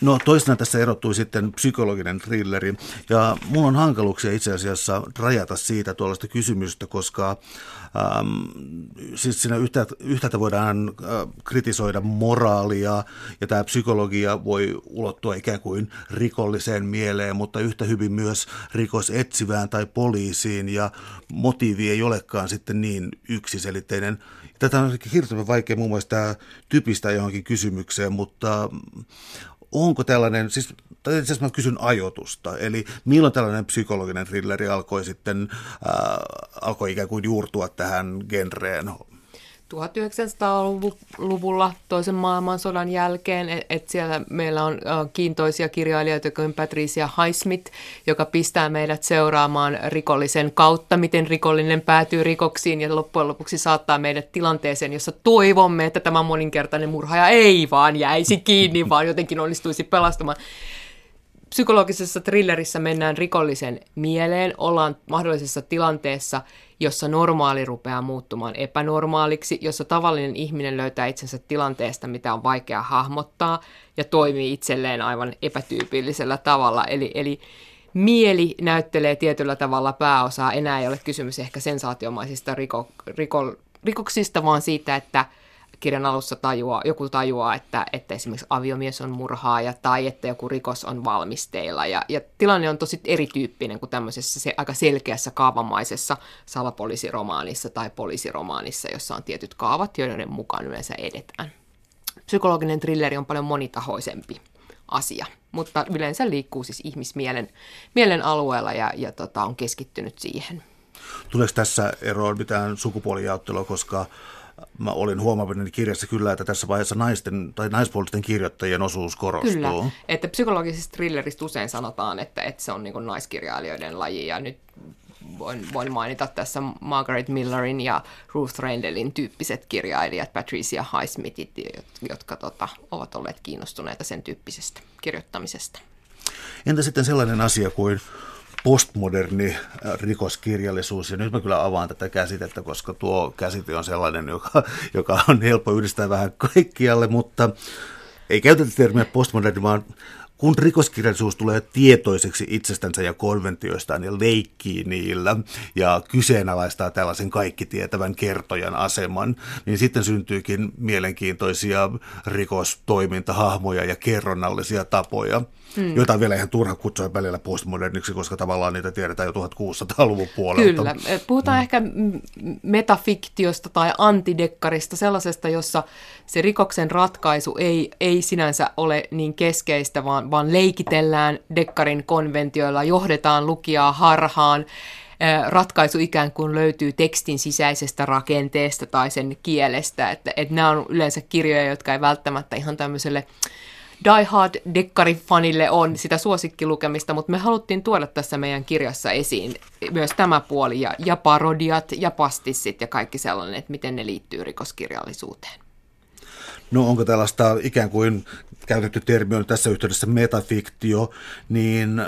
A: No toisena tässä erottui sitten psykologinen thrilleri, ja mulla on hankaluuksia itse asiassa rajata siitä tuollaista kysymystä, koska ähm, siis siinä yhtäältä, yhtäältä voidaan äh, kritisoida moraalia, ja tämä psykologia voi ulottua ikään kuin rikolliseen mieleen, mutta yhtä hyvin myös rikosetsivään tai poliisiin, ja motiivi ei olekaan sitten niin yksiselitteinen. Tätä on hirveän vaikea muun muassa tämä typistä johonkin kysymykseen, mutta onko tällainen, siis itse asiassa mä kysyn ajoitusta, eli milloin tällainen psykologinen thrilleri alkoi sitten, äh, alkoi ikään kuin juurtua tähän genreen?
B: 1900-luvulla toisen maailmansodan jälkeen, että et siellä meillä on kiintoisia kirjailijoita kuin Patricia Highsmith, joka pistää meidät seuraamaan rikollisen kautta, miten rikollinen päätyy rikoksiin ja loppujen lopuksi saattaa meidät tilanteeseen, jossa toivomme, että tämä moninkertainen murhaaja ei vaan jäisi kiinni, vaan jotenkin onnistuisi pelastamaan psykologisessa thrillerissä mennään rikollisen mieleen, ollaan mahdollisessa tilanteessa, jossa normaali rupeaa muuttumaan epänormaaliksi, jossa tavallinen ihminen löytää itsensä tilanteesta, mitä on vaikea hahmottaa ja toimii itselleen aivan epätyypillisellä tavalla. Eli, eli mieli näyttelee tietyllä tavalla pääosaa. Enää ei ole kysymys ehkä sensaatiomaisista riko, riko, rikoksista, vaan siitä, että kirjan alussa tajua, joku tajuaa, että, että esimerkiksi aviomies on murhaaja tai että joku rikos on valmisteilla. Ja, ja tilanne on tosi erityyppinen kuin tämmöisessä se, aika selkeässä kaavamaisessa salapoliisiromaanissa tai poliisiromaanissa, jossa on tietyt kaavat, joiden mukaan yleensä edetään. Psykologinen trilleri on paljon monitahoisempi asia, mutta yleensä liikkuu siis ihmismielen mielen alueella ja, ja tota, on keskittynyt siihen.
A: Tuleeko tässä eroon mitään sukupuolijaottelua, koska mä olin huomaavinani kirjassa kyllä, että tässä vaiheessa naisten tai naispuolisten kirjoittajien osuus korostuu.
B: Kyllä, että psykologisesta thrilleristä usein sanotaan, että, että se on niin naiskirjailijoiden laji ja nyt voin, voin mainita tässä Margaret Millerin ja Ruth Rendelin tyyppiset kirjailijat, Patricia Highsmithit, jotka tota, ovat olleet kiinnostuneita sen tyyppisestä kirjoittamisesta.
A: Entä sitten sellainen asia kuin postmoderni äh, rikoskirjallisuus, ja nyt mä kyllä avaan tätä käsitettä, koska tuo käsite on sellainen, joka, joka on helppo yhdistää vähän kaikkialle, mutta ei käytetä termiä postmoderni, vaan kun rikoskirjallisuus tulee tietoiseksi itsestänsä ja konventioistaan ja leikkii niillä ja kyseenalaistaa tällaisen kaikki tietävän kertojan aseman, niin sitten syntyykin mielenkiintoisia rikostoimintahahmoja ja kerronnallisia tapoja, hmm. joita on vielä ihan turha kutsua välillä postmoderniksi, koska tavallaan niitä tiedetään jo 1600-luvun puolelta.
B: Kyllä. Puhutaan hmm. ehkä metafiktiosta tai antidekkarista, sellaisesta, jossa se rikoksen ratkaisu ei, ei sinänsä ole niin keskeistä, vaan, vaan leikitellään dekkarin konventioilla, johdetaan lukijaa harhaan, ratkaisu ikään kuin löytyy tekstin sisäisestä rakenteesta tai sen kielestä. Että, että nämä on yleensä kirjoja, jotka ei välttämättä ihan tämmöiselle Die Hard dekkarifanille on sitä suosikkilukemista, mutta me haluttiin tuoda tässä meidän kirjassa esiin myös tämä puoli ja, ja parodiat ja pastissit ja kaikki sellainen, että miten ne liittyy rikoskirjallisuuteen.
A: No onko tällaista ikään kuin käytetty termi on tässä yhteydessä metafiktio, niin äh,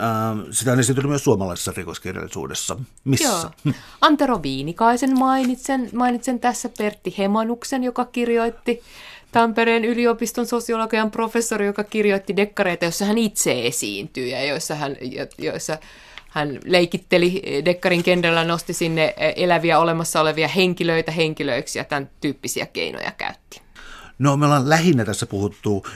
A: sitä on esiintynyt myös suomalaisessa rikoskirjallisuudessa. Missä? Joo.
B: Antero Viinikaisen mainitsen, mainitsen tässä Pertti Hemanuksen, joka kirjoitti Tampereen yliopiston sosiologian professori, joka kirjoitti dekkareita, jossa hän itse esiintyy ja joissa hän, joissa hän leikitteli dekkarin kentällä, nosti sinne eläviä olemassa olevia henkilöitä henkilöiksi ja tämän tyyppisiä keinoja käytti.
A: No me ollaan lähinnä tässä puhuttu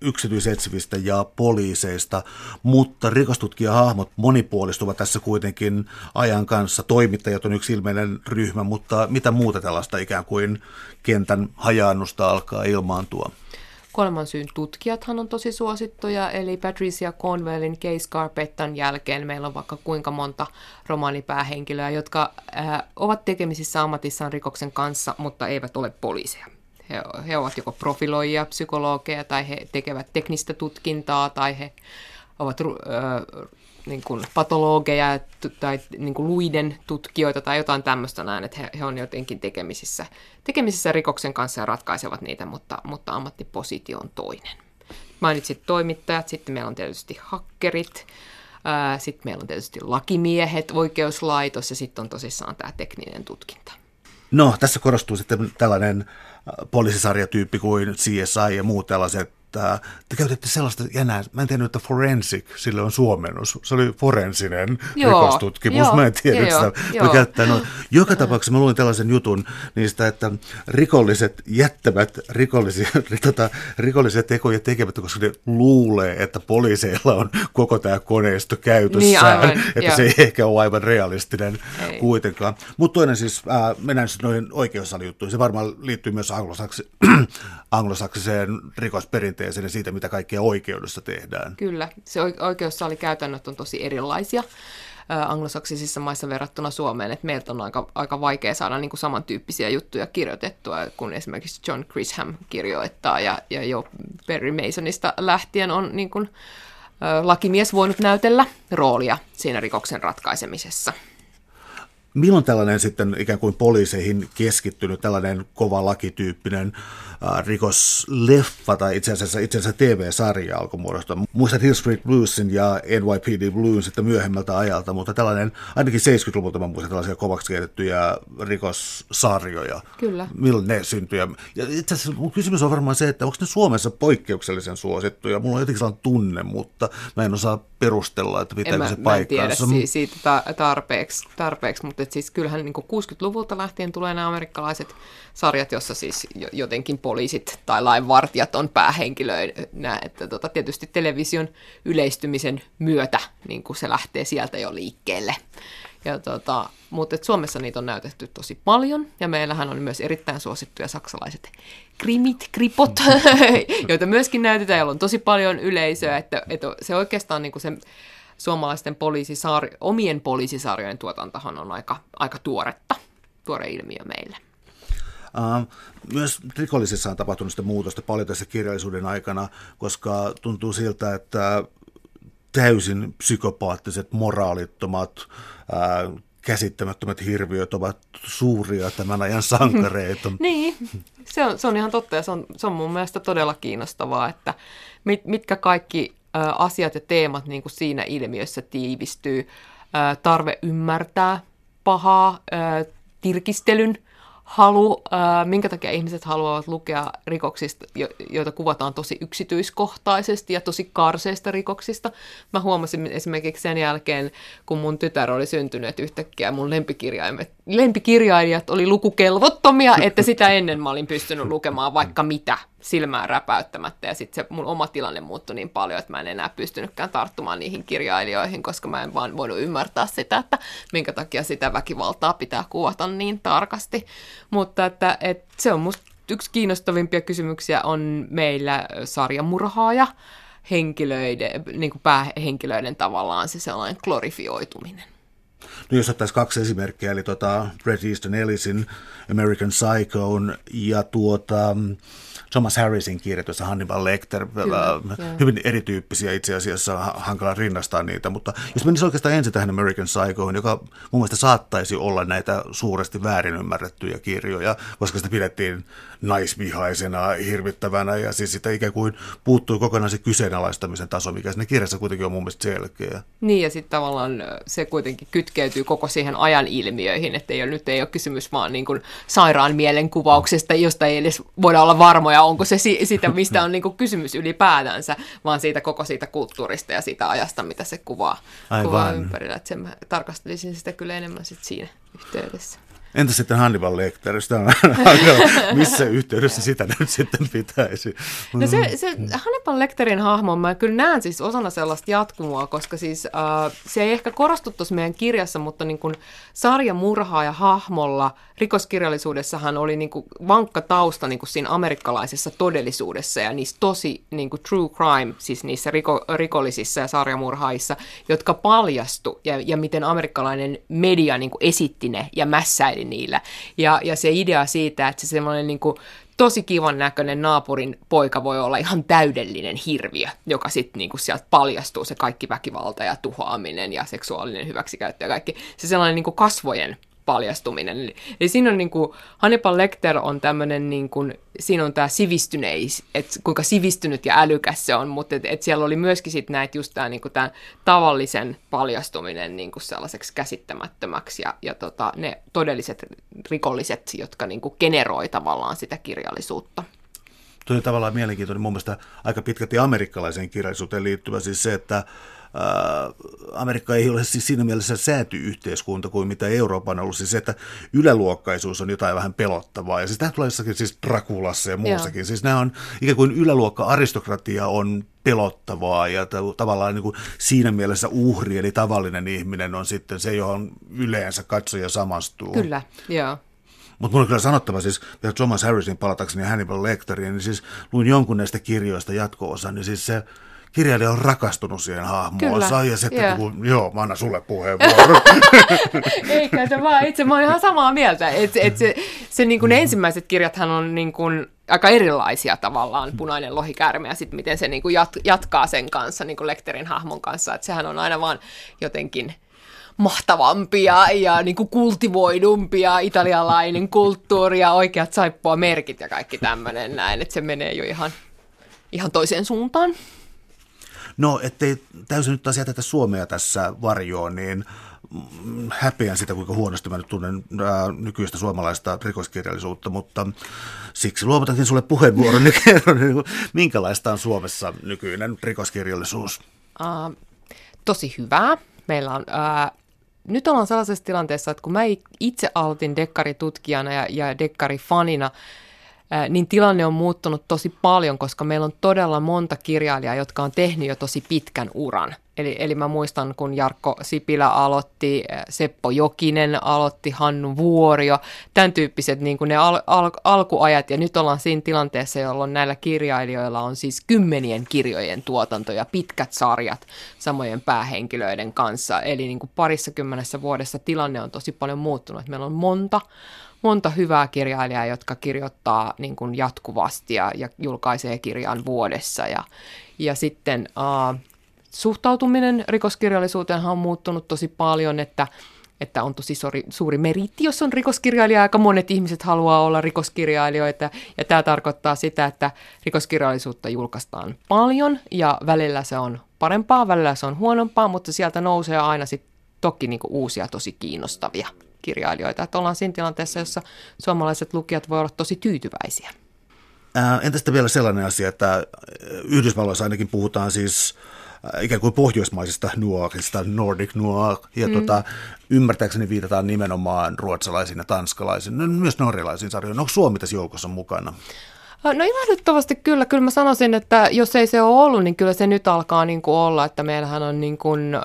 A: yksityisetsivistä ja poliiseista, mutta rikostutkijahahmot monipuolistuvat tässä kuitenkin ajan kanssa. Toimittajat on yksi ilmeinen ryhmä, mutta mitä muuta tällaista ikään kuin kentän hajaannusta alkaa ilmaantua?
B: Kuolemansyyn tutkijathan on tosi suosittuja, eli Patricia Cornwellin Case Carpettan jälkeen meillä on vaikka kuinka monta romaanipäähenkilöä, jotka äh, ovat tekemisissä ammatissaan rikoksen kanssa, mutta eivät ole poliiseja. He, he ovat joko profiloijia, psykologeja tai he tekevät teknistä tutkintaa tai he ovat äh, niin kuin patologeja tai niin kuin luiden tutkijoita tai jotain tämmöistä näin, että he, he on jotenkin tekemisissä, tekemisissä rikoksen kanssa ja ratkaisevat niitä, mutta, mutta ammattipositio on toinen. Mainitsit toimittajat, sitten meillä on tietysti hakkerit, sitten meillä on tietysti lakimiehet, oikeuslaitos ja sitten on tosissaan tämä tekninen tutkinta.
A: No, tässä korostuu sitten tällainen poliisisarjatyyppi kuin CSI ja muut tällaiset että te käytitte sellaista jänää, mä en tiennyt, että forensic, sille on suomennus. Se oli forensinen joo, rikostutkimus, joo, mä en tiedä, että sitä joo, käyttää. No, joka tapauksessa mä luin tällaisen jutun niistä, että rikolliset jättävät rikollisia, [laughs] tota, rikollisia tekoja tekevät, koska ne luulee, että poliiseilla on koko tämä koneisto käytössään, niin, aivan, [laughs] että joo. se ei ehkä ole aivan realistinen ei. kuitenkaan. Mutta toinen siis, äh, mennään siis noihin oikeussalijuttuihin, se varmaan liittyy myös anglosaksi, [clears throat] anglosaksiseen rikosperinteeseen, tilanteeseen ja siitä, mitä kaikkea oikeudessa tehdään.
B: Kyllä, se käytännöt on tosi erilaisia anglosaksisissa maissa verrattuna Suomeen, että meiltä on aika, aika vaikea saada niin kuin samantyyppisiä juttuja kirjoitettua, kun esimerkiksi John Grisham kirjoittaa, ja, ja jo Perry Masonista lähtien on niin kuin, lakimies voinut näytellä roolia siinä rikoksen ratkaisemisessa.
A: milloin tällainen sitten ikään kuin poliiseihin keskittynyt tällainen kova lakityyppinen äh, rikosleffa tai itse asiassa, itse asiassa TV-sarja alkoi muodostua. Muistat Hill Street Bluesin ja NYPD Bluesin sitten myöhemmältä ajalta, mutta tällainen, ainakin 70-luvulta mä muistan tällaisia kovaksi kehitettyjä rikossarjoja.
B: Kyllä.
A: Milloin ne syntyi? Ja itse asiassa mun kysymys on varmaan se, että onko ne Suomessa poikkeuksellisen suosittuja? Mulla on jotenkin sellainen tunne, mutta mä en osaa perustella, että pitääkö se paikkaansa.
B: Mä en tiedä siitä tarpeeksi, tarpeeksi mutta siis kyllähän niin 60-luvulta lähtien tulee nämä amerikkalaiset sarjat, jossa siis jotenkin poliisit tai lainvartijat on päähenkilöinä, että tota, tietysti television yleistymisen myötä niin kuin se lähtee sieltä jo liikkeelle. Ja tota, mutta Suomessa niitä on näytetty tosi paljon, ja meillähän on myös erittäin suosittuja saksalaiset krimit, kripot, [laughs] joita myöskin näytetään, joilla on tosi paljon yleisöä, että, että se oikeastaan niin kuin se suomalaisten poliisisar- omien poliisisarjojen tuotantohan on aika, aika tuoretta, tuore ilmiö meille.
A: Uh, myös rikollisissa on tapahtunut sitä muutosta paljon tässä kirjallisuuden aikana, koska tuntuu siltä, että täysin psykopaattiset, moraalittomat, uh, käsittämättömät hirviöt ovat suuria tämän ajan sankareita. [laughs]
B: niin, se on, se on ihan totta ja se on, se on mun mielestä todella kiinnostavaa, että mit, mitkä kaikki asiat ja teemat niin kuin siinä ilmiössä tiivistyy. Tarve ymmärtää pahaa, tirkistelyn halu, minkä takia ihmiset haluavat lukea rikoksista, joita kuvataan tosi yksityiskohtaisesti ja tosi karseista rikoksista. Mä huomasin esimerkiksi sen jälkeen, kun mun tytär oli syntynyt, että yhtäkkiä mun lempikirjaimet, lempikirjailijat oli lukukelvottomia, että sitä ennen mä olin pystynyt lukemaan vaikka mitä silmään räpäyttämättä. Ja sitten se mun oma tilanne muuttui niin paljon, että mä en enää pystynytkään tarttumaan niihin kirjailijoihin, koska mä en vaan voinut ymmärtää sitä, että minkä takia sitä väkivaltaa pitää kuvata niin tarkasti. Mutta että, että se on musta yksi kiinnostavimpia kysymyksiä on meillä sarjamurhaaja henkilöiden, niin kuin päähenkilöiden tavallaan se sellainen glorifioituminen.
A: No jos ottaisiin kaksi esimerkkiä, eli tuota Bret Easton Ellisin American Psycho ja tuota, Thomas Harrisin kirjoitussa Hannibal Lecter, Kyllä, hyvin erityyppisiä itse asiassa, hankala rinnastaa niitä, mutta jos menisi oikeastaan ensin tähän American Psychoon, joka mun mielestä saattaisi olla näitä suuresti väärin ymmärrettyjä kirjoja, koska sitä pidettiin naisvihaisena, hirvittävänä ja siis sitä ikään kuin puuttui kokonaan se kyseenalaistamisen taso, mikä siinä kirjassa kuitenkin on mun mielestä selkeä.
B: Niin ja sitten tavallaan se kuitenkin kytkeytyy koko siihen ajan ilmiöihin, että ei ole, nyt ei ole kysymys vaan niin kuin sairaan mielenkuvauksesta, josta ei edes voida olla varmoja, onko se si- sitä, mistä on niin kuin kysymys ylipäätänsä, vaan siitä koko siitä kulttuurista ja siitä ajasta, mitä se kuvaa, kuvaa ympärillä. Että sen mä tarkastelisin sitä kyllä enemmän sit siinä yhteydessä.
A: Entä sitten Hannibal Lecter? [laughs] Missä yhteydessä sitä nyt sitten pitäisi?
B: No se, se Hannibal Lecterin hahmo, mä kyllä näen siis osana sellaista jatkumoa, koska siis uh, se ei ehkä korostu tuossa meidän kirjassa, mutta niin kuin ja hahmolla rikoskirjallisuudessahan oli niin kuin vankka tausta niin kuin siinä amerikkalaisessa todellisuudessa ja niissä tosi niin kuin true crime, siis niissä riko, rikollisissa ja sarjamurhaissa, jotka paljastu ja, ja miten amerikkalainen media niin kuin esitti ne ja mässäili niillä. Ja, ja se idea siitä, että se semmoinen niin tosi kivan näköinen naapurin poika voi olla ihan täydellinen hirviö, joka sitten niinku sieltä paljastuu se kaikki väkivalta ja tuhoaminen ja seksuaalinen hyväksikäyttö ja kaikki. Se sellainen niinku kasvojen paljastuminen. Eli, eli siinä on niin kuin, Hannibal Lecter on tämmöinen, niin kuin, siinä on tämä sivistyneis, että kuinka sivistynyt ja älykäs se on, mutta et, et siellä oli myöskin sitten näitä just tämä niin kuin, tavallisen paljastuminen niin kuin sellaiseksi käsittämättömäksi ja, ja tota, ne todelliset rikolliset, jotka niin kuin generoi tavallaan sitä kirjallisuutta.
A: Tuo on tavallaan mielenkiintoinen mun mielestä aika pitkälti amerikkalaiseen kirjallisuuteen liittyvä siis se, että Amerikka ei ole siis siinä mielessä säätyyhteiskunta kuin mitä Euroopan on ollut. Siis se, että yläluokkaisuus on jotain vähän pelottavaa. Ja siis tämä tulee jossakin siis Drakulassa ja muussakin. Joo. Siis nämä on ikään kuin yläluokka-aristokratia on pelottavaa ja tavallaan niin kuin siinä mielessä uhri, eli tavallinen ihminen on sitten se, johon yleensä katsoja samastuu.
B: Kyllä, joo.
A: Mutta mun on kyllä sanottava siis, vielä Thomas Harrisin palatakseni Hannibal Lecteriin, niin siis luin jonkun näistä kirjoista jatko-osan, niin siis se kirjailija on rakastunut siihen hahmoonsa ja sitten yeah. kun, joo, mä annan sulle puheenvuoron. [laughs]
B: Eikä se vaan, itse mä oon ihan samaa mieltä. Et, et se, se niin kuin ne ensimmäiset kirjathan on niin kuin aika erilaisia tavallaan, punainen lohikäärme ja sitten miten se niin kuin jat, jatkaa sen kanssa, niin kuin Lekterin hahmon kanssa. Että sehän on aina vaan jotenkin mahtavampi ja, niin kuin kultivoidumpi ja italialainen kulttuuri ja oikeat saippua merkit ja kaikki tämmöinen näin, että se menee jo ihan, ihan toiseen suuntaan.
A: No, ettei täysin nyt taas jätetä Suomea tässä varjoon, niin mm, häpeän sitä, kuinka huonosti mä nyt tunnen ää, nykyistä suomalaista rikoskirjallisuutta, mutta siksi luovutankin sulle puheenvuoron, niin kerron, niin minkälaista on Suomessa nykyinen rikoskirjallisuus?
B: Uh, tosi hyvää. Meillä on... Uh, nyt ollaan sellaisessa tilanteessa, että kun mä itse aloitin dekkaritutkijana ja, ja dekkarifanina, niin tilanne on muuttunut tosi paljon, koska meillä on todella monta kirjailijaa, jotka on tehnyt jo tosi pitkän uran. Eli, eli mä muistan, kun Jarkko Sipilä aloitti, Seppo Jokinen aloitti, Hannu Vuorio, tämän tyyppiset niin kuin ne al, al, alkuajat. Ja nyt ollaan siinä tilanteessa, jolloin näillä kirjailijoilla on siis kymmenien kirjojen tuotanto ja pitkät sarjat samojen päähenkilöiden kanssa. Eli niin kuin parissa kymmenessä vuodessa tilanne on tosi paljon muuttunut. Meillä on monta monta hyvää kirjailijaa, jotka kirjoittaa niin kuin jatkuvasti ja, ja julkaisee kirjan vuodessa. Ja, ja sitten uh, suhtautuminen rikoskirjallisuuteen on muuttunut tosi paljon, että että on tosi suuri, suuri meritti, jos on rikoskirjailija. Aika monet ihmiset haluaa olla rikoskirjailijoita, ja tämä tarkoittaa sitä, että rikoskirjallisuutta julkaistaan paljon, ja välillä se on parempaa, välillä se on huonompaa, mutta sieltä nousee aina sitten toki niinku uusia tosi kiinnostavia kirjailijoita. Että ollaan siinä tilanteessa, jossa suomalaiset lukijat voivat olla tosi tyytyväisiä.
A: Entä sitten vielä sellainen asia, että Yhdysvalloissa ainakin puhutaan siis ikään kuin pohjoismaisista nuorista, Nordic Noir, ja mm. tota, ymmärtääkseni viitataan nimenomaan ruotsalaisiin ja tanskalaisiin, no, myös norjalaisiin sarjoihin. Onko Suomi tässä joukossa mukana?
B: No ilahduttavasti kyllä. Kyllä mä sanoisin, että jos ei se ole ollut, niin kyllä se nyt alkaa niin kuin olla, että meillähän on niin kuin, ä,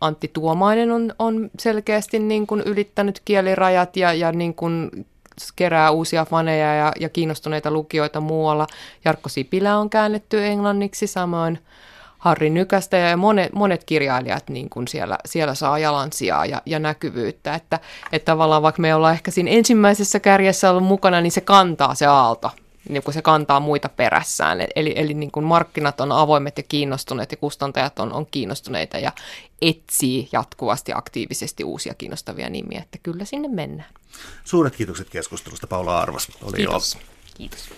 B: Antti Tuomainen on, on selkeästi niin kuin ylittänyt kielirajat ja, ja niin kuin kerää uusia faneja ja, ja kiinnostuneita lukijoita muualla. Jarkko Sipilä on käännetty englanniksi, samoin Harri Nykästä ja monet, monet kirjailijat niin kuin siellä, siellä saa jalansijaa ja, ja näkyvyyttä. Että, että tavallaan vaikka me ollaan ehkä siinä ensimmäisessä kärjessä ollut mukana, niin se kantaa se aalto niin kuin se kantaa muita perässään. Eli, eli niin kuin markkinat on avoimet ja kiinnostuneet ja kustantajat on, on kiinnostuneita ja etsii jatkuvasti aktiivisesti uusia kiinnostavia nimiä, että kyllä sinne mennään.
A: Suuret kiitokset keskustelusta Paula Arvas.
B: Oli Kiitos. Ilo. Kiitos.